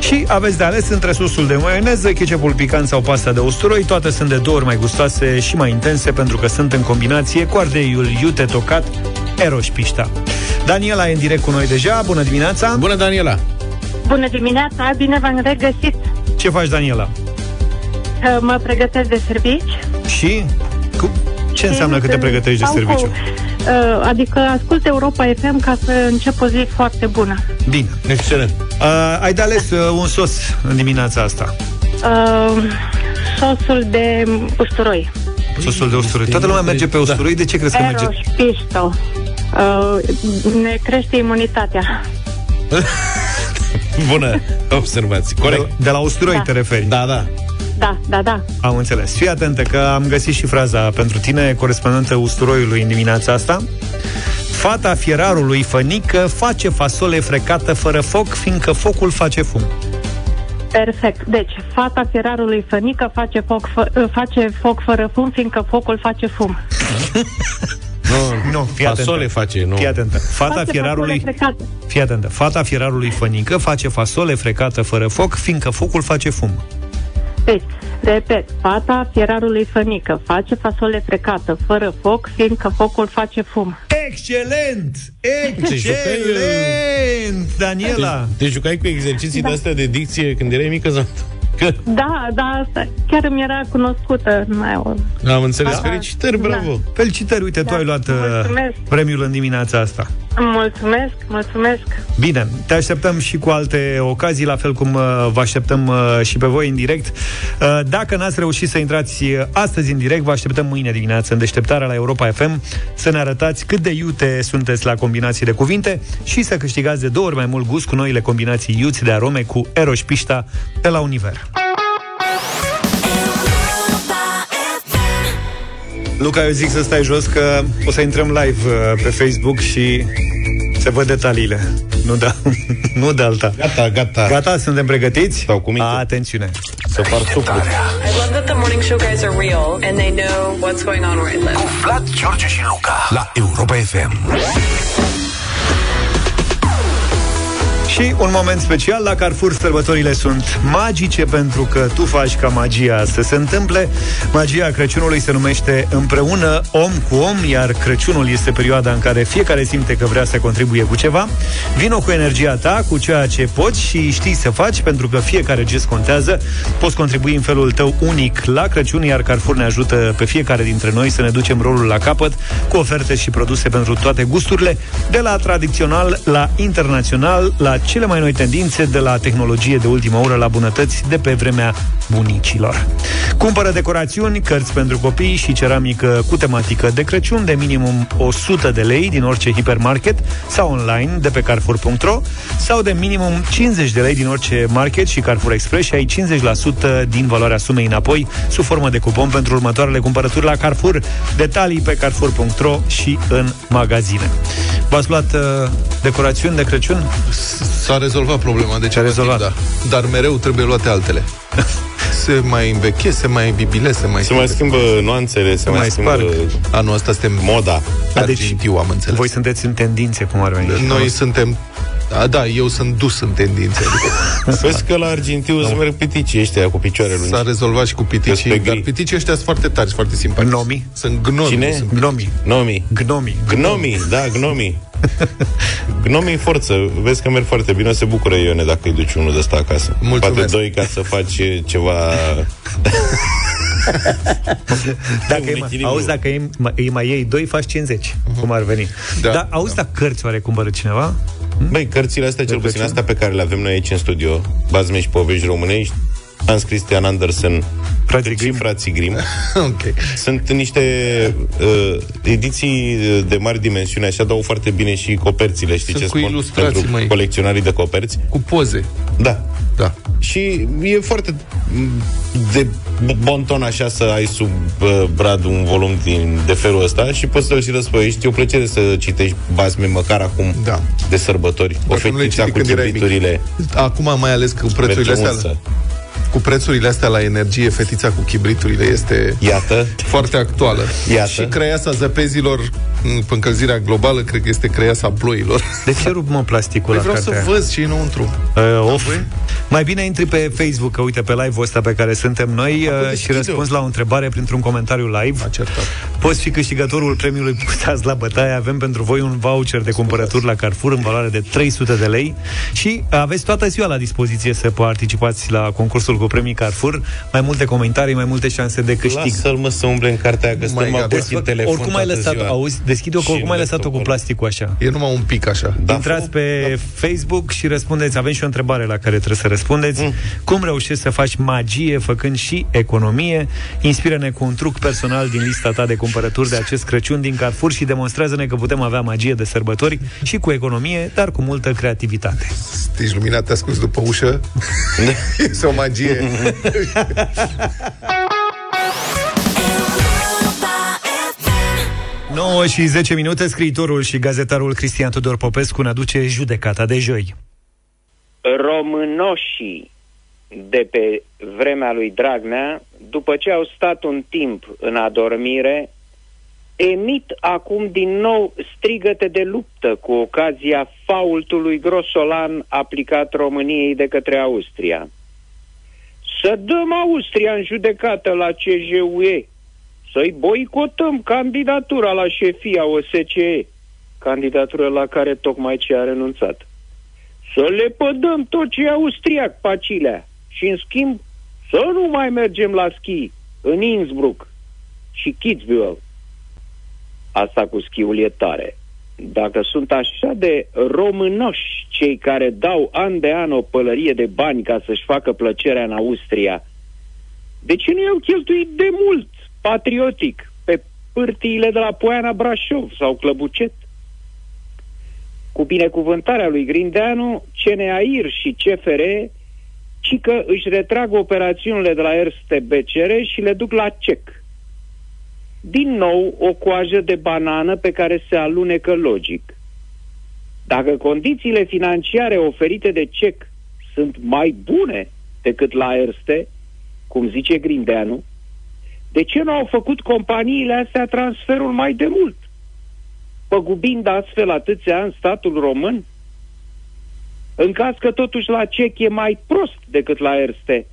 Și aveți de ales între sosul de maioneză, ketchupul picant sau pasta de usturoi. Toate sunt de două ori mai gustoase și mai intense pentru că sunt în combinație cu ardeiul iute tocat Eroșpișta. Daniela e în direct cu noi deja. Bună dimineața! Bună, Daniela! Bună dimineața, bine v-am regăsit. Ce faci, Daniela? Uh, Mă pregătesc de servici. Și? Cu... Ce înseamnă că te pregătești de Stau serviciu? Cu, uh, adică ascult Europa FM ca să încep o zi foarte bună. Bine. Excelent. Uh, ai de ales uh, un sos în dimineața asta. Uh, sosul de usturoi. Sosul de usturoi. Toată lumea merge pe usturoi. De ce crezi că merge? Eroșpișto. Uh, ne crește imunitatea. [LAUGHS] Bună observație. Corect. De, de la usturoi Da. te referi? Da, da. Da, da, da. Am înțeles. Fii atentă că am găsit și fraza pentru tine corespondentă usturoiului în dimineața asta. Fata fierarului fănică face fasole frecată fără foc, fiindcă focul face fum. Perfect. Deci, fata fierarului fănică face foc, fă, uh, face foc fără fum, fiindcă focul face fum. [LAUGHS] Nu, nu fii Fasole atentă. face, nu. Fii atentă. Fata Face fierarului... fasole frecate. Fii atentă. Fata fierarului fănică face fasole frecată fără foc, fiindcă focul face fum. Deci, repet, fata fierarului fănică face fasole frecată fără foc, fiindcă focul face fum. Excelent! Te jucai, Excelent! Daniela! Te, te jucai cu exerciții de astea de dicție când erai mică sau? Că Da, da, asta chiar îmi era cunoscută. Mai o... am înțeles. Da. Felicitări, bravo. Felicitări, uite, tu ai luat uh, Mulțumesc. premiul în dimineața asta. Mulțumesc, mulțumesc. Bine, te așteptăm și cu alte ocazii, la fel cum uh, vă așteptăm uh, și pe voi în direct. Uh, Dacă n-ați reușit să intrați uh, astăzi în direct, vă așteptăm mâine dimineață în deșteptarea la Europa FM să ne arătați cât de iute sunteți la combinații de cuvinte și să câștigați de două ori mai mult gust cu noile combinații iuți de arome cu Eroș Pișta de la Univer. Luca, eu zic să stai jos că o să intrăm live uh, pe Facebook și se văd detaliile. Nu da, [LAUGHS] nu de alta. Gata, gata. Gata, suntem pregătiți? Sau cu minte. Atențiune. Să par suplu. I love that the morning show guys are real and they know what's going on where I live. Vlad, George și Luca la Europa FM. Și un moment special, la Carrefour sărbătorile sunt magice pentru că tu faci ca magia să se întâmple. Magia Crăciunului se numește împreună om cu om, iar Crăciunul este perioada în care fiecare simte că vrea să contribuie cu ceva. Vino cu energia ta, cu ceea ce poți și știi să faci, pentru că fiecare gest contează. Poți contribui în felul tău unic la Crăciun, iar Carrefour ne ajută pe fiecare dintre noi să ne ducem rolul la capăt cu oferte și produse pentru toate gusturile, de la tradițional la internațional, la cele mai noi tendințe, de la tehnologie de ultimă oră la bunătăți de pe vremea bunicilor. Cumpără decorațiuni, cărți pentru copii și ceramică cu tematică de Crăciun de minimum 100 de lei din orice hipermarket sau online de pe Carrefour.ro sau de minimum 50 de lei din orice market și Carrefour Express și ai 50% din valoarea sumei înapoi sub formă de cupon pentru următoarele cumpărături la Carrefour. Detalii pe Carrefour.ro și în magazine. V-ați luat uh, decorațiuni de Crăciun? S-a rezolvat problema de ce rezolvat. Da. Dar mereu trebuie luate altele. [LAUGHS] se mai înveche, se mai bibile, se mai Se mai schimbă nuanțele, se, mai, mai schimbă sparg. Anul ăsta suntem moda. argintiu, am înțeles. Voi sunteți în tendințe, cum ar veni. Noi suntem da, da, eu sunt dus în tendințe. Adică Vezi că la Argintiu îți merg piticii ăștia cu picioare lungi. S-a rezolvat și cu piticii, Pe dar gri. piticii ăștia sunt foarte tari, sunt foarte simpatici. Gnomi? Sunt gnomi. Cine? Sunt Gnomi. Gnomi. Gnomi. Gnomi, da, gnomi. [LAUGHS] Gnomii forță, vezi că merg foarte bine, o se bucură Ione dacă îi duci unul de ăsta acasă. Mulțumesc. Poate doi ca să faci ceva... [LAUGHS] Dacă Un îi, mai- echilibru. auzi, dacă îi, mai- îi mai iei doi, faci 50, cum ar veni. Da, Dar auzi, da. cărți oare cumpără cineva? Băi, cărțile astea, cel puțin astea pe care le avem noi aici în studio, Bazme și povești românești, Hans Christian Andersen, Frații Grimm. frații Grimm. [LAUGHS] ok. Sunt niște uh, ediții de mari dimensiuni, așa dau foarte bine și coperțile, știi Sunt ce cu spun? ilustrații, Pentru măi. colecționarii de coperți. Cu poze. Da. Da. Și e foarte m, de bon ton așa să ai sub uh, brad un volum din, de felul ăsta și poți să-l și răspăiești. E o plăcere să citești basme măcar acum Da. de sărbători. O Dacă nu le fetiță citi cu când erai mic. chibiturile. Acum mai ales cu prețurile Merge astea. unsă. Cu prețurile astea la energie, fetița cu chibriturile este Iată. foarte actuală. Iată. Și creiasa zăpezilor în pe încălzirea globală, cred că este creiasa ploilor. De ce rup, mă, plasticul Păi la vreau să cartea? văd ce e înăuntru. Uh, of. Mai bine intri pe Facebook, că uite pe live-ul ăsta pe care suntem noi uh, și deschide-o. răspunzi la o întrebare printr-un comentariu live. A certat. Poți fi câștigătorul premiului Puteați la bătaie. Avem pentru voi un voucher de cumpărături la Carrefour în valoare de 300 de lei și aveți toată ziua la dispoziție să participați la concursul cu premii Carrefour. Mai multe comentarii, mai multe șanse de câștig. Lasă-l mă să umble în cartea aia, că stăm My God. agoți în telefon oricum ai toată lăsat, ziua. auzi, deschide-o, că Și oricum ai în lăsat-o cu laptopul. plasticul așa. E numai un pic așa. Da, Intrați pe Facebook și răspundeți. Avem și o întrebare la care trebuie să răspundeți. Mm. Cum reușești să faci magie făcând și economie? Inspiră-ne cu un truc personal din lista ta de cumpărături de acest Crăciun din Carrefour și demonstrează-ne că putem avea magie de sărbători și cu economie, dar cu multă creativitate. Ești luminat, te ascuns după ușă. este [LAUGHS] [LAUGHS] o magie. [LAUGHS] 9 și 10 minute, scriitorul și gazetarul Cristian Tudor Popescu ne aduce judecata de joi. românoșii de pe vremea lui Dragnea, după ce au stat un timp în adormire, emit acum din nou strigăte de luptă cu ocazia faultului grosolan aplicat României de către Austria. Să dăm Austria în judecată la CJUE, să-i boicotăm candidatura la șefia OSCE, candidatură la care tocmai ce a renunțat să le pădăm tot ce e austriac pacilea și în schimb să nu mai mergem la schi în Innsbruck și Kitzbühel. Asta cu schiul e tare. Dacă sunt așa de românoși cei care dau an de an o pălărie de bani ca să-și facă plăcerea în Austria, de ce nu i-au cheltuit de mult, patriotic, pe pârtiile de la Poiana Brașov sau Clăbucet? cu binecuvântarea lui Grindeanu, CNAIR și CFR, ci că își retrag operațiunile de la Erste BCR și le duc la CEC. Din nou, o coajă de banană pe care se alunecă logic. Dacă condițiile financiare oferite de CEC sunt mai bune decât la Erste, cum zice Grindeanu, de ce nu au făcut companiile astea transferul mai de mult? păgubind astfel atâția ani statul român? În caz că totuși la cec e mai prost decât la Erste,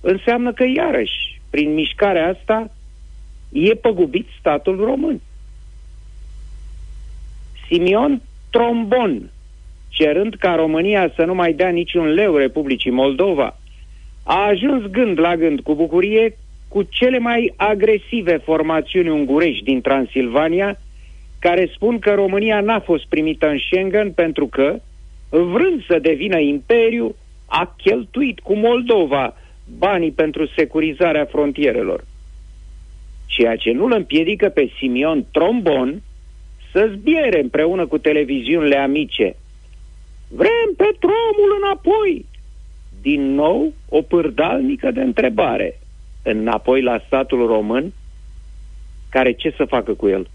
înseamnă că iarăși, prin mișcarea asta, e păgubit statul român. Simion Trombon, cerând ca România să nu mai dea niciun leu Republicii Moldova, a ajuns gând la gând cu bucurie cu cele mai agresive formațiuni ungurești din Transilvania, care spun că România n-a fost primită în Schengen pentru că, vrând să devină imperiu, a cheltuit cu Moldova banii pentru securizarea frontierelor. Ceea ce nu îl împiedică pe Simion Trombon să zbiere împreună cu televiziunile amice. Vrem petrolul înapoi! Din nou, o pârdalnică de întrebare. Înapoi la statul român, care ce să facă cu el?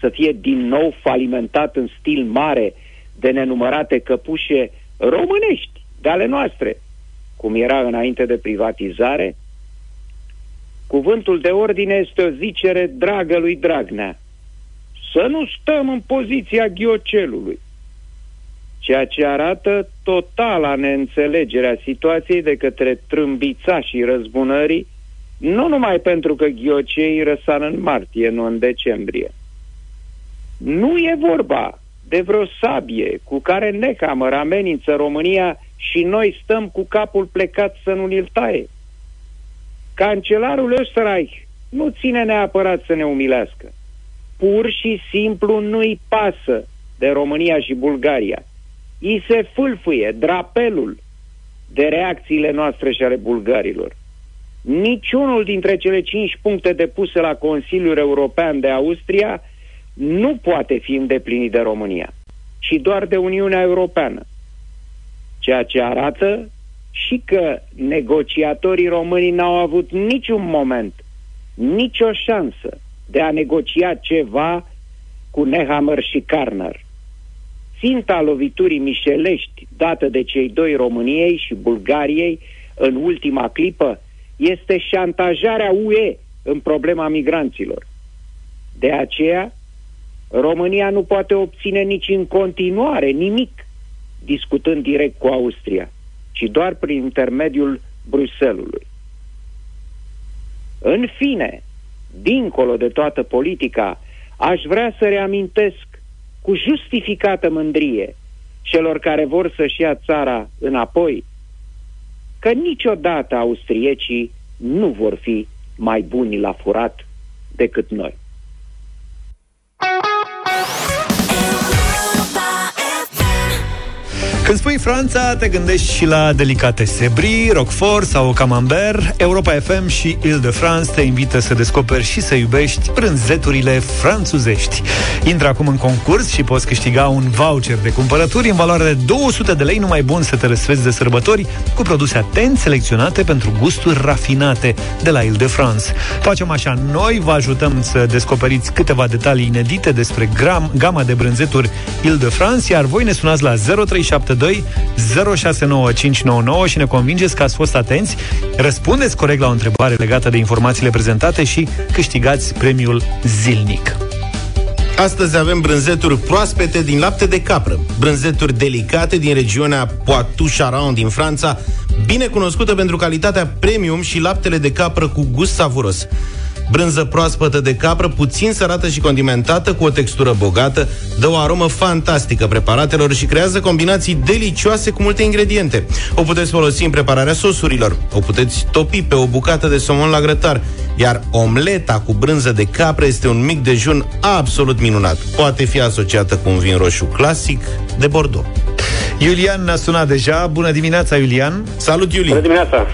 să fie din nou falimentat în stil mare de nenumărate căpușe românești, de ale noastre, cum era înainte de privatizare? Cuvântul de ordine este o zicere dragă lui Dragnea. Să nu stăm în poziția ghiocelului. Ceea ce arată totala neînțelegerea situației de către trâmbițașii răzbunării, nu numai pentru că ghioceii răsar în martie, nu în decembrie. Nu e vorba de vreo sabie cu care Nehammer amenință România și noi stăm cu capul plecat să nu ne-l taie. Cancelarul Österreich nu ține neapărat să ne umilească. Pur și simplu nu-i pasă de România și Bulgaria. I se fâlfâie drapelul de reacțiile noastre și ale bulgarilor. Niciunul dintre cele cinci puncte depuse la Consiliul European de Austria nu poate fi îndeplinit de România, ci doar de Uniunea Europeană. Ceea ce arată și că negociatorii români n-au avut niciun moment, nicio șansă de a negocia ceva cu Nehammer și Karner. Ținta loviturii mișelești dată de cei doi României și Bulgariei în ultima clipă este șantajarea UE în problema migranților. De aceea, România nu poate obține nici în continuare nimic discutând direct cu Austria, ci doar prin intermediul Bruselului. În fine, dincolo de toată politica, aș vrea să reamintesc cu justificată mândrie celor care vor să-și ia țara înapoi că niciodată austriecii nu vor fi mai buni la furat decât noi. Când spui Franța, te gândești și la delicatese Brie, Roquefort sau Camembert. Europa FM și Ile-de-France te invită să descoperi și să iubești brânzeturile franțuzești. Intră acum în concurs și poți câștiga un voucher de cumpărături în valoare de 200 de lei numai bun să te răsfeți de sărbători cu produse atent selecționate pentru gusturi rafinate de la Ile-de-France. Facem așa, noi vă ajutăm să descoperiți câteva detalii inedite despre gram, gama de brânzeturi Ile-de-France, iar voi ne sunați la 0372 069599 și ne convingeți că ați fost atenți, răspundeți corect la o întrebare legată de informațiile prezentate și câștigați premiul zilnic. Astăzi avem brânzeturi proaspete din lapte de capră, brânzeturi delicate din regiunea Poitou-Charentes din Franța, bine cunoscută pentru calitatea premium și laptele de capră cu gust savuros. Brânză proaspătă de capră, puțin sărată și condimentată, cu o textură bogată, dă o aromă fantastică preparatelor și creează combinații delicioase cu multe ingrediente. O puteți folosi în prepararea sosurilor, o puteți topi pe o bucată de somon la grătar, iar omleta cu brânză de capră este un mic dejun absolut minunat. Poate fi asociată cu un vin roșu clasic de Bordeaux. Iulian ne-a sunat deja. Bună dimineața, Iulian! Salut, Iulian! Bună dimineața!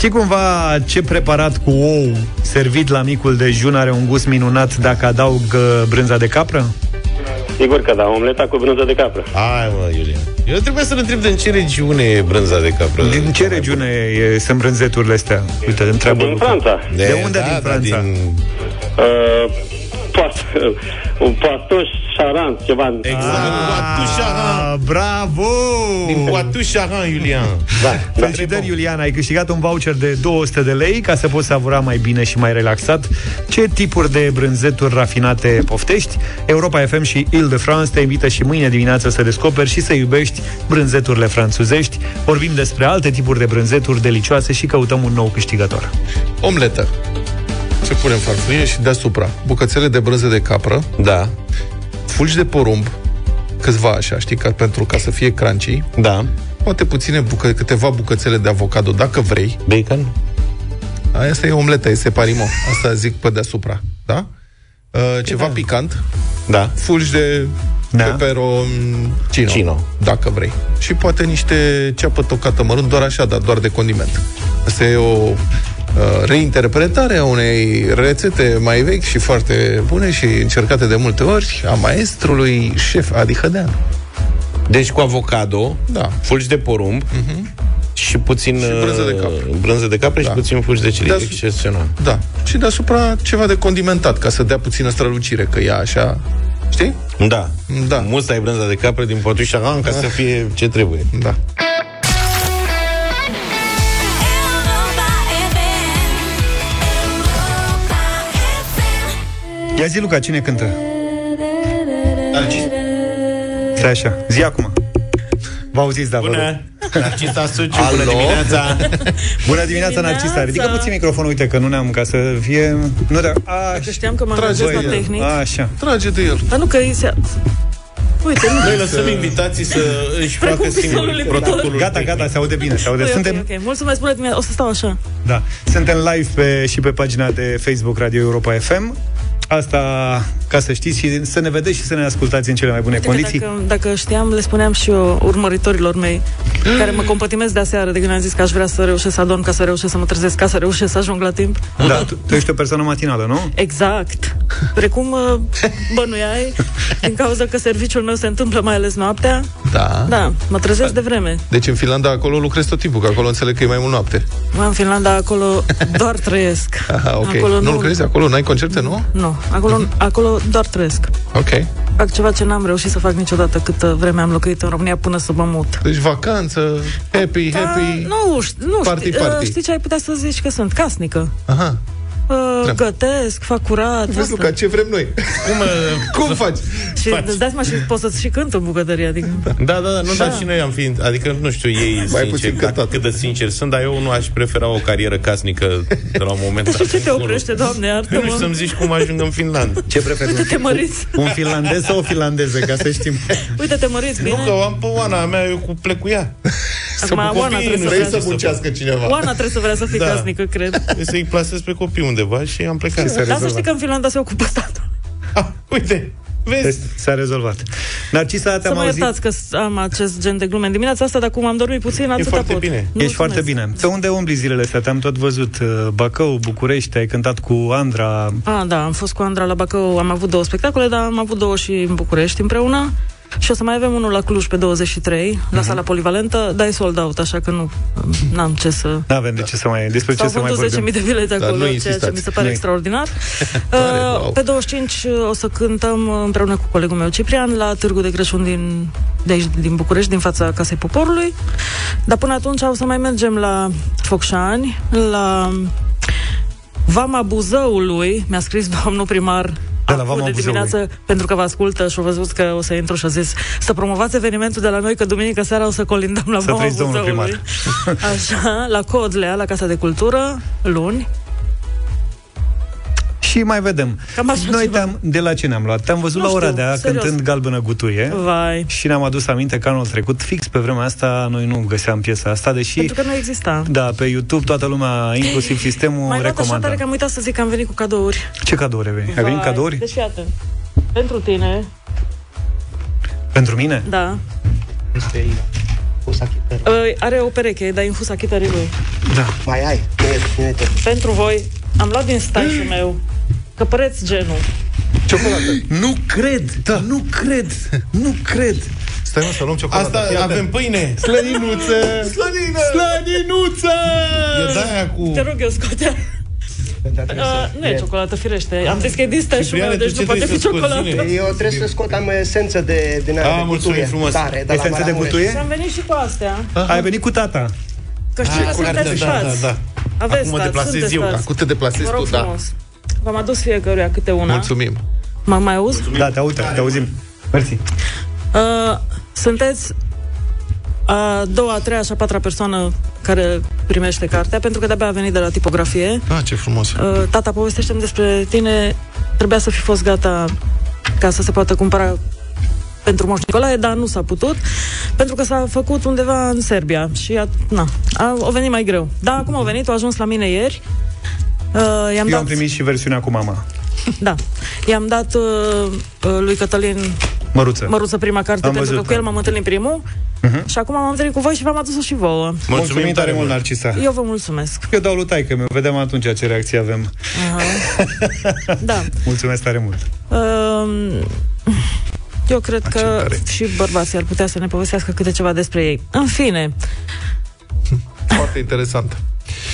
Știi cumva ce preparat cu ou servit la micul dejun are un gust minunat dacă adaug uh, brânza de capră? Sigur că da, omleta cu brânză de capră. Hai mă, Iulian. Eu trebuie să-l întreb din ce regiune e brânza de capră. Din ce regiune e, sunt brânzeturile astea? Uite, întreabă Din Luca. Franța. De, de unde da, din da, Franța? din- Uh, poat, un poaton șarant, ceva. Exact, Poitou-Charentes. Ah, bravo! Din Poitou-Charentes, Iulian. Da. Felicitări, Iulian, ai câștigat un voucher de 200 de lei ca să poți savura mai bine și mai relaxat. Ce tipuri de brânzeturi rafinate poftești? Europa FM și Ile-de-France te invită și mâine dimineață să descoperi și să iubești brânzeturile franțuzești. Vorbim despre alte tipuri de brânzeturi delicioase și căutăm un nou câștigător. Omletă. Se pune în farfurie și deasupra bucățele de brânză de capră, Da, fulgi de porumb, câțiva așa, știi, ca, pentru ca să fie crunchy, da. poate puține bucă, câteva bucățele de avocado, dacă vrei. Bacon? Asta e omleta, e separimo. Asta zic pe deasupra, da? Uh, ceva picant, Da. fulgi de Da. peperoncino, Cino. dacă vrei. Și poate niște ceapă tocată mărunt, doar așa, dar doar de condiment. Asta e o uh, reinterpretare a unei rețete mai vechi și foarte bune și încercate de multe ori a maestrului șef Adi Hădean. Deci cu avocado, Da. fulgi de porumb și puțin Și brânză de uh, capră. brânză de capră Da. și puțin fulgi de chili. Da, Excepțional. Da. Și deasupra ceva de condimentat, ca să dea puțină strălucire, că ea așa... Știi? Da. Da. Musta e brânza de capră din Poitou-Charentes ca să fie ce trebuie. Da. Ia zi, Luca, cine cântă? Stai așa, zi acum. Vă auziți, da, vă rog. Bună! Narcisa Suciu, Alo? bună dimineața! Bună dimineața, Narcisa. Ridică puțin microfonul, uite că nu ne-am ca să fie... Nu de... A, Că știam că mă Trage angajez la de el. tehnic. așa. Trage de el. Dar nu că îi se... Uite, nu. Noi lăsăm invitații să își Precum facă viselul singuri lui protocolul. Gata, gata, se aude bine, se aude. Ok, Suntem, ok, ok. Mulțumesc, bună dimineața. O să stau așa. Da. Suntem live pe, și pe pagina de Facebook Radio Europa FM. Asta ca să știți și să ne vedeți și să ne ascultați în cele mai bune Uite că condiții. Dacă, dacă știam, le spuneam și eu urmăritorilor mei, care mă compătimesc de aseară, de când am zis că aș vrea să reușesc să adorm, ca să reușesc să mă trezesc, ca să reușesc să ajung la timp. Da, tu, tu ești o persoană matinală, nu? Exact. Precum uh, bănuiai, din cauza că serviciul meu se întâmplă mai ales noaptea, Da. da, mă trezesc de vreme. Deci în Finlanda acolo lucrezi tot timpul, că acolo înțeleg că e mai mult noapte. Mă, în Finlanda, acolo doar trăiesc. [LAUGHS] Aha, ok. Acolo nu nu- lucrezi acolo? N-ai concerte, nu? Nu, acolo, acolo doar trăiesc. Ok. Fac ceva ce n-am reușit să fac niciodată câtă vreme am locuit în România până să mă mut. Deci vacanță, happy, happy. Nu, ști, nu Party, știi, party. Uh, știi ce ai putea să zici că sunt? Casnică. Aha. Uh, Da. gătesc, fac curat. Vezi, asta. Luca, ce vrem noi? Cum, uh, [LAUGHS] Cum faci? Și îți dai seama și poți să-ți și cânt în bucătărie. Adică... Da, da, da, nu, Da. dar și noi am fi, adică nu știu ei Mai sincer, puțin dacă, cântat. cât de sincer sunt, dar eu nu aș prefera o carieră casnică de la un moment [LAUGHS] dat. Și ce te încolo. oprește, doamne, Eu nu știu iartă-mă? să-mi zici cum ajung în Finlanda. Ce preferi? Uite, te măriți. Un finlandez sau o finlandeză, ca să știm. Uite, te măriți bine. Nu, că o am pe Oana a mea, eu cu plec cu ea. Acum, Oana copiii trebuie să nu vrea Vrei să muncească cineva. Oana trebuie să vrea să fie Da. casnică, cred. Trebuie să-i plasez pe copii undeva și am plecat. Dar să știi că în Finlanda se ocupă statul. Ah, uite, vezi? S-a rezolvat. Narcisa, Să te-am mă auzit. iertați că am acest gen de glume în dimineața asta, dar cum am dormit puțin, atâta foarte pot. bine. Ești Mulțumesc. foarte bine. Pe unde umbli zilele astea? Te-am tot văzut. uh, Bacău, București, ai cântat cu Andra. Ah, da, am fost cu Andra la Bacău, am avut două spectacole, dar am avut două și în București împreună. Și o să mai avem unul la Cluj pe 23, Mhm. la sala polivalentă, dar e sold out, așa că nu n-am ce să... Nu avem de ce să mai... Despre ce S-au să mai vândut vorbim. 10.000 de bilete Dar acolo, nu ceea ce insistați. mi se pare Nu. extraordinar. [LAUGHS] Tare, Uh, wow. pe 25 o să cântăm împreună cu colegul meu Ciprian la Târgu de Crăciun din, de aici, din București, din fața Casei Poporului. Dar până atunci o să mai mergem la Focșani, la Vama Buzăului, mi-a scris domnul primar De la acum Vama de dimineață, pentru că vă ascultă și a văzut că o să intru și a zis să promovați evenimentul de la noi, că duminică seara o să colindăm la Să Vama trăiți, domnul Buzăului. Așa, la Codlea, la Casa de Cultură, luni. Și mai vedem. Cam așa Noi ceva. te-am, de la ce ne-am luat? Te-am văzut Nu la știu, Oradea serios. cântând Galbenă Gutuie Vai. și ne-am adus aminte că anul trecut, fix pe vremea asta, noi nu găseam piesa asta, deși... Pentru că nu exista. Da, pe YouTube toată lumea, inclusiv [LAUGHS] sistemul, Mai luat așa recomandă. tare că am uitat să zic că am venit cu cadouri. Ce cadouri ai venit? Ai venit Vai. cadouri? Deci fii atent. Pentru tine, Pentru mine? da. Uh, are o pereche, dar infus achitării lui. Da. Mai ai, nu e, nu e tot. Pentru voi, am luat din stajul [GASPS] meu căpăreți genul. Ciocolată. Nu cred! Da. Nu cred! Nu cred! Stai mă să luăm ciocolată. Asta Fii atent. avem pâine. Slăninuță! Slănină! Slăninuță! E de-aia cu... Te rog eu, scoate Uh, nu e ciocolată, firește. Am zis că e din stajul Cipriane, meu, tu deci ce nu poate trebuie fi să scoți, ciocolată. zine? Eu trebuie să scot, am esență de, din aia Ah, de mulțumim butuie. frumos. Tare, de la Esență de Maramureș. butuie? Și am venit și cu astea. Ai venit cu tata. Că știu că corect, sunteți da, da, stați. da. Aveți Acum mă stați, deplasez sunteți eu. stați. Acum te deplasezi Vă rog tu, da. frumos. V-am adus fiecăruia câte una. Mulțumim. Mă mai auzi? Da, te auzim, te auzim. Mersi. Uh, sunteți a doua, a treia și a patra persoană care primește cartea, pentru că de-abia a venit de la tipografie. Ah, ce frumos. Uh, tata, povestește-mi despre tine. Trebuia să fi fost gata ca să se poată cumpăra pentru Moș Nicolae, dar nu s-a putut, pentru că s-a făcut undeva în Serbia și a, na, a, a venit mai greu. Da, acum a venit, a ajuns la mine ieri. Uh, i-am Eu dat, am primit și versiunea cu mama. [LAUGHS] Da, i-am dat uh, uh, lui Cătălin Măruță. Măruță prima carte, Am pentru văzut, că cu el da. m-am întâlnit primul uh-huh. și acum m-am întâlnit cu voi și v-am adus-o și vouă. Mulțumim tare mult, Narcisa. Eu vă mulțumesc. Eu dau lui taică meu, vedem atunci ce reacție avem. [LAUGHS] Da. Mulțumesc tare mult. Um, eu cred că și bărbații ar putea să ne povestească câte ceva despre ei. În fine, Foarte interesant.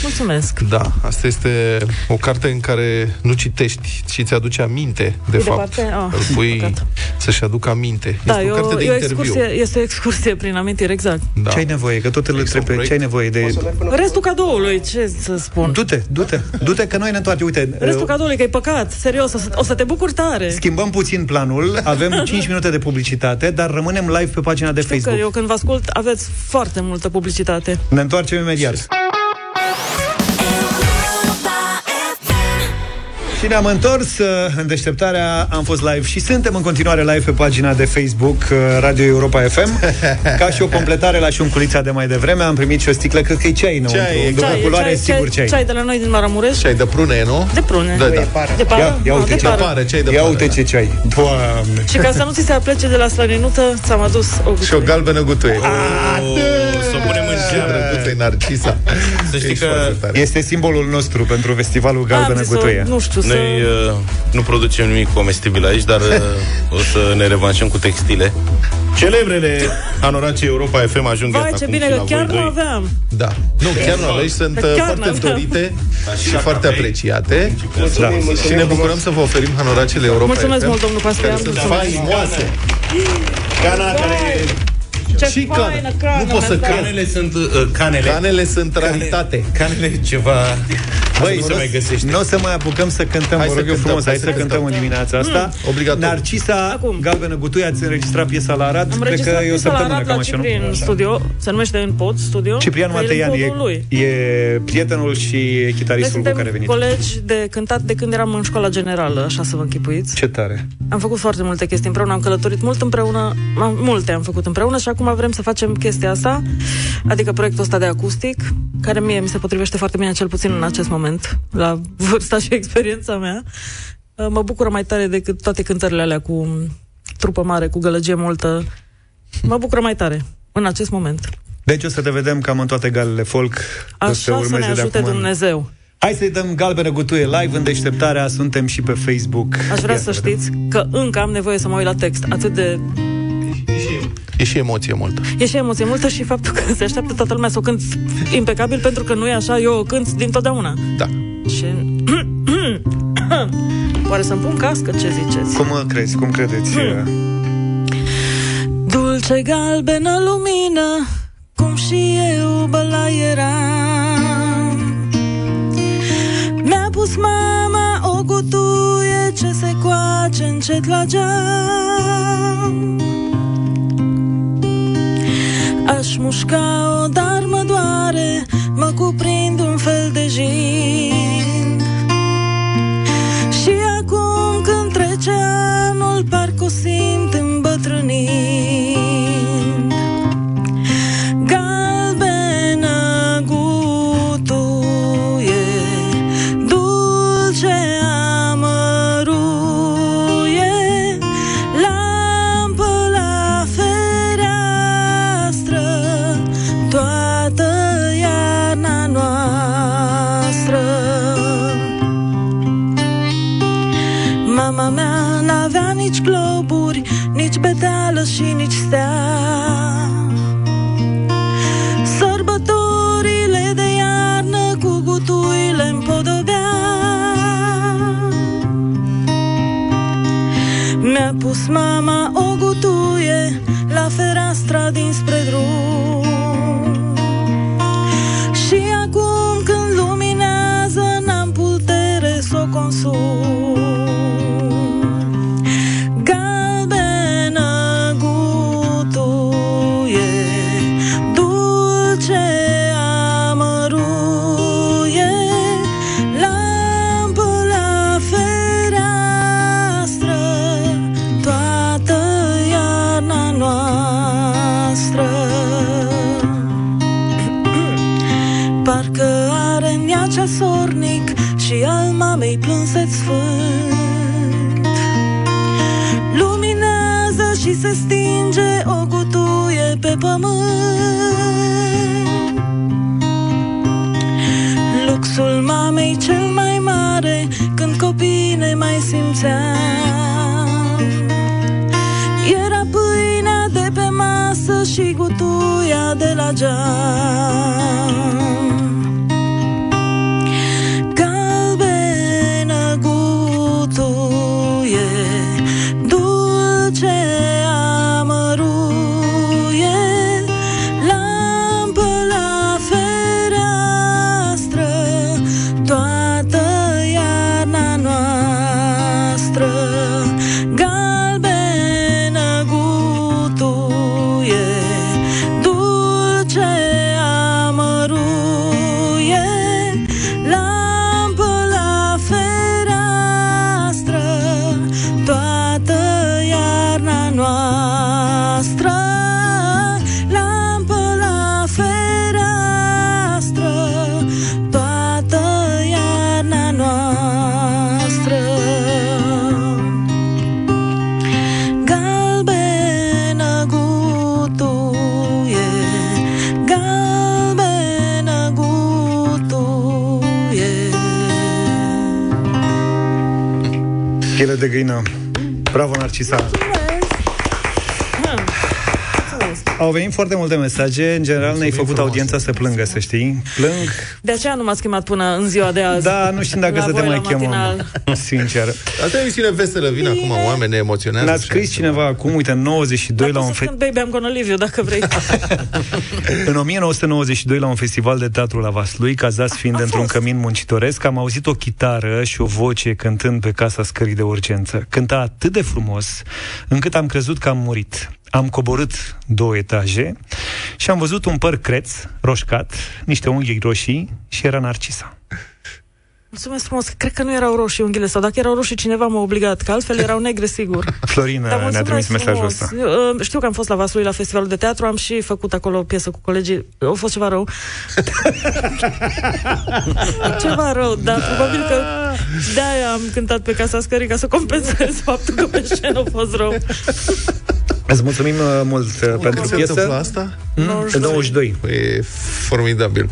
Mulțumesc. Da, asta este o carte în care nu citești și ți aduce aminte, de E fapt. departe? Ah, Îl pui păcat. să-și aducă aminte. Da, este e o carte o, de e o interviu. excursie, este o excursie prin amintiri, exact. Da. Ce ai nevoie? Că tot îl trebuie. Ce ai nevoie de... Restul cadoului, ce să spun? Du-te, du-te, du-te, că noi ne întoarcem. Uite, Restul uh, cadoului, că e păcat, serios, o să, o să te bucuri tare. schimbăm puțin planul, avem [LAUGHS] 5 minute de publicitate, dar rămânem live pe pagina de Știu că Facebook. eu când vă ascult aveți foarte multă publicitate. Ne întoarcem imediat. Și Și ne-am întors uh, în deșteptarea, am fost live și suntem în continuare live pe pagina de Facebook uh, Radio Europa FM. [LAUGHS] Ca și o completare la șunculița de mai devreme, am primit și o sticlă, cred că e ceai înăuntru. Ceai, După Ceai, culoare, ceai, sigur ceai. Ceai de la noi din Maramureș. Ceai de prune, nu? De prune. Da, da. De pară. Ia, ia Ah, uite de ce pară. Pare, ceai de Ia pare, uite da. ce ceai. Doamne. Și ca să nu ți se aplece de la slăninuță, ți-am adus o Și o galbenă gutuie. Să o punem în Ce drăguță e Narcisa. Să știi Ești că foarte tare. Este simbolul nostru pentru festivalul Galbenă Am zis-o, Gutuie. Nu știu, să... Noi uh, nu producem nimic comestibil aici, dar uh, o să ne revanșăm cu textile. Celebrele anoracii Europa FM ajung Vai, iată ce acum bine și că la chiar voi nu doi. aveam. Da. Nu, chiar nu aveți, sunt Chiar uh, nu foarte aveam. dorite și Așa foarte că vrei. apreciate. Mulțumim, Da. mulțumim Și ne bucurăm să vă oferim hanoracele Europa Mulțumesc FM, mult, domnul Pastrian, care sunt mulțumesc. faimoase. Cana care... Ce Și faină cană. cană Nu pot să mi-a dat. cred. Canele sunt... Uh, canele. Canele sunt raritate. Canele e ceva... Băi, nu se mai găsește. nu o să mai apucăm să cântăm, Hai vă să rog eu cântăm, frumos, hai hai să să cântăm cântăm. în dimineața asta. Obligatoriu. Narcisa, Acum. Galbenă Gutuie, ați înregistrat piesa la Arad, Am cred registrat că e o piesa la săptămână, Arad cam la așa, nu? Ciprian studio, se numește în pod studio. Ciprian că e în Mateian podul lui. e, e prietenul și Noi chitaristul cu care suntem veniți. colegi de cântat de când eram în școala generală, așa să vă închipuiți. Ce tare. Am făcut foarte multe chestii împreună, am călătorit mult împreună, am, multe am făcut împreună și acum vrem să facem chestia asta, adică proiectul ăsta de acustic, care mie mi se potrivește foarte bine, cel puțin în acest moment, la [LAUGHS] vârsta și experiența mea. Uh, Mă bucură mai tare decât toate cântările alea cu trupă mare, cu gălăgie multă. Mă bucură mai tare în acest moment. Deci o să te vedem cam în toate galele folk. o Așa să ne urmeze de ajute acum în- Dumnezeu. Hai să-i dăm galbenă gutuie live în deșteptarea, suntem și pe Facebook. Aș vrea Ia să vedem. știți că încă am nevoie să mă uit la text. Atât de... E și emoție multă. E și emoție multă și faptul că se așteaptă toată lumea să o cânt impecabil, pentru că nu e așa, eu o cânt din totdeauna. Da. Și... [COUGHS] Oare să-mi pun cască? Ce ziceți? Cum crezi? Cum credeți? Hmm. Dulce galbenă lumină, cum și eu băla eram. Mi-a pus mama o gutuie ce se coace încet la geam. Aș mușca-o, dar mă doare, mă cuprind un fel de jin. Simțeam. Era pâinea de pe masă și gutuia de la geam. Bravo, Narcisa. Au venit foarte multe mesaje. În general ne-ai făcut audiența să plângă, să știi. Plâng. De aceea nu m-ați chemat până în ziua de azi. Da, nu știm dacă La să te voi mai la chemăm. matinal. Sincer. Asta e o emisiune veselă, vin acum, oameni ne emoționează. Ne-a scris cineva acum, uite, în 92 la un Poți să fe- cânt Baby I'm gonna leave you, dacă vrei. [LAUGHS] În 1992, la un festival de teatru la Vaslui, cazați fiind într-un cămin muncitoresc, am auzit o chitară și o voce cântând pe casa scării de urgență. Cânta atât de frumos, încât am crezut că am murit. Am coborât două etaje și am văzut un păr creț, roșcat, niște unghi roșii și era Narcisa. Mulțumesc frumos. Cred că nu erau roșii unghiile sau dacă erau roșii cineva m-a obligat, că altfel erau negre sigur. [LAUGHS] Florina Dar ne-a mulțumesc trimis mesajul frumos. ăsta. Eu, uh, Știu că am fost la Vaslui la festivalul de teatru, am și făcut acolo o piesă cu colegii. A fost ceva rău. [LAUGHS] ceva rău, dar probabil că de-aia am cântat pe Casa Scării ca să compensez faptul că pe scenă a fost rău. Îți mulțumim uh, mult uh, pentru Când se piesă. întâmplă asta? Mm? Pe 22. E formidabil.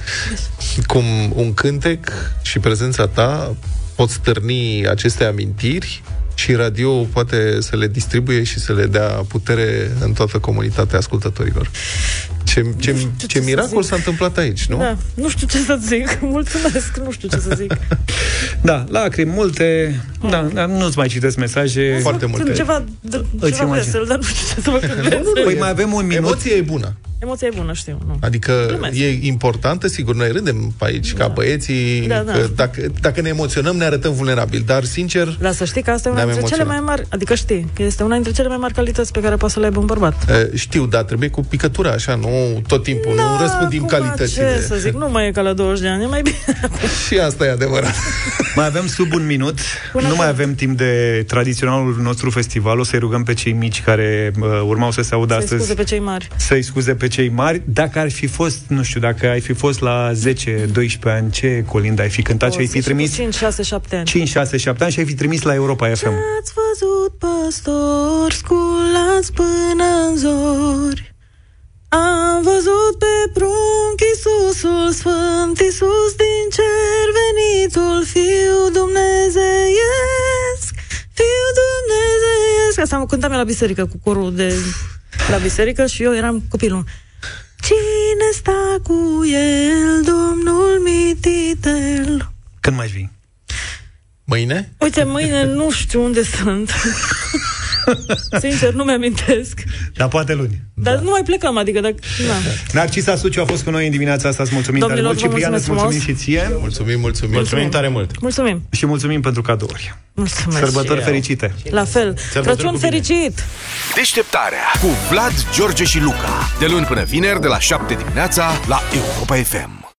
Cum un cântec și prezența ta pot stârni aceste amintiri și radio poate să le distribuie și să le dea putere în toată comunitatea ascultătorilor. Ce, ce, ce să miracol zic. s-a întâmplat aici, nu? Da, nu știu ce să zic. [LAUGHS] Mulțumesc, nu știu ce să zic. [LAUGHS] Da, lacrimi multe. Da, da, nu-ți mai citesc mesaje. Foarte multe. Sunt ceva, de, Îți ceva imagini. vesel, dar nu știu ce să mă gândesc. Păi mai avem un minut. Emoția e bună. Emoția e bună, știu. Nu. Adică Glumesc. e importantă, sigur, noi râdem pe aici ca băieții, Da, da. că dacă, dacă ne emoționăm ne arătăm vulnerabili, dar sincer, Dar să știi că asta e una Ne-am dintre cele mai emoționat. mari, adică știi, că este una dintre cele mai mari calități pe care poate să le aibă un bărbat. e, știu, dar trebuie cu picătura așa, nu tot timpul, nu răspândim Acum, calitățile. Ce să zic, nu mai e ca la 20 de ani, e mai bine. [LAUGHS] Și asta e adevărat. Mai avem sub un minut. Până nu mai când? avem timp de tradiționalul nostru festival. O să-i rugăm pe cei mici care uh, urmau să se audă Să-i astăzi. scuze pe cei mari. Să-i scuze pe cei mari. Dacă ar fi fost, nu știu, dacă ai fi fost la 10-12 ani, ce colind ai fi cântat și ai fi trimis 5, 6, 7 ani. 5, 6, 7 ani și ai fi trimis la Europa FM. Ați văzut păstori sculați până în zori Am văzut pe prunc Iisusul Sfânt Iisus din cer venitul Fiu Dumnezeiesc Fiu Dumnezeiesc Asta am cântat eu la biserică cu corul de la biserică și eu eram copilul Cine sta cu el, Domnul mititel Când mai vii? Mâine? Uite, mâine nu știu unde sunt. [LAUGHS] Sincer, nu mi-amintesc. Dar poate luni. Dar nu mai plecăm, adică dacă... Na. Narcisa Suciu a fost cu noi în dimineața asta. Îți mulțumim tare Domnilor, mult. vă Ciprian, îți mulțumesc mulțumim și ție. Mulțumim, mulțumim. Mulțumim tare mult. Mulțumim. Și mulțumim pentru cadouri. Mulțumesc. Sărbători și eu. fericite. La fel. Crăciun cu bine. fericit! Deșteptarea cu Vlad, George și Luca. De luni până vineri, de la 7 dimineața, la Europa FM.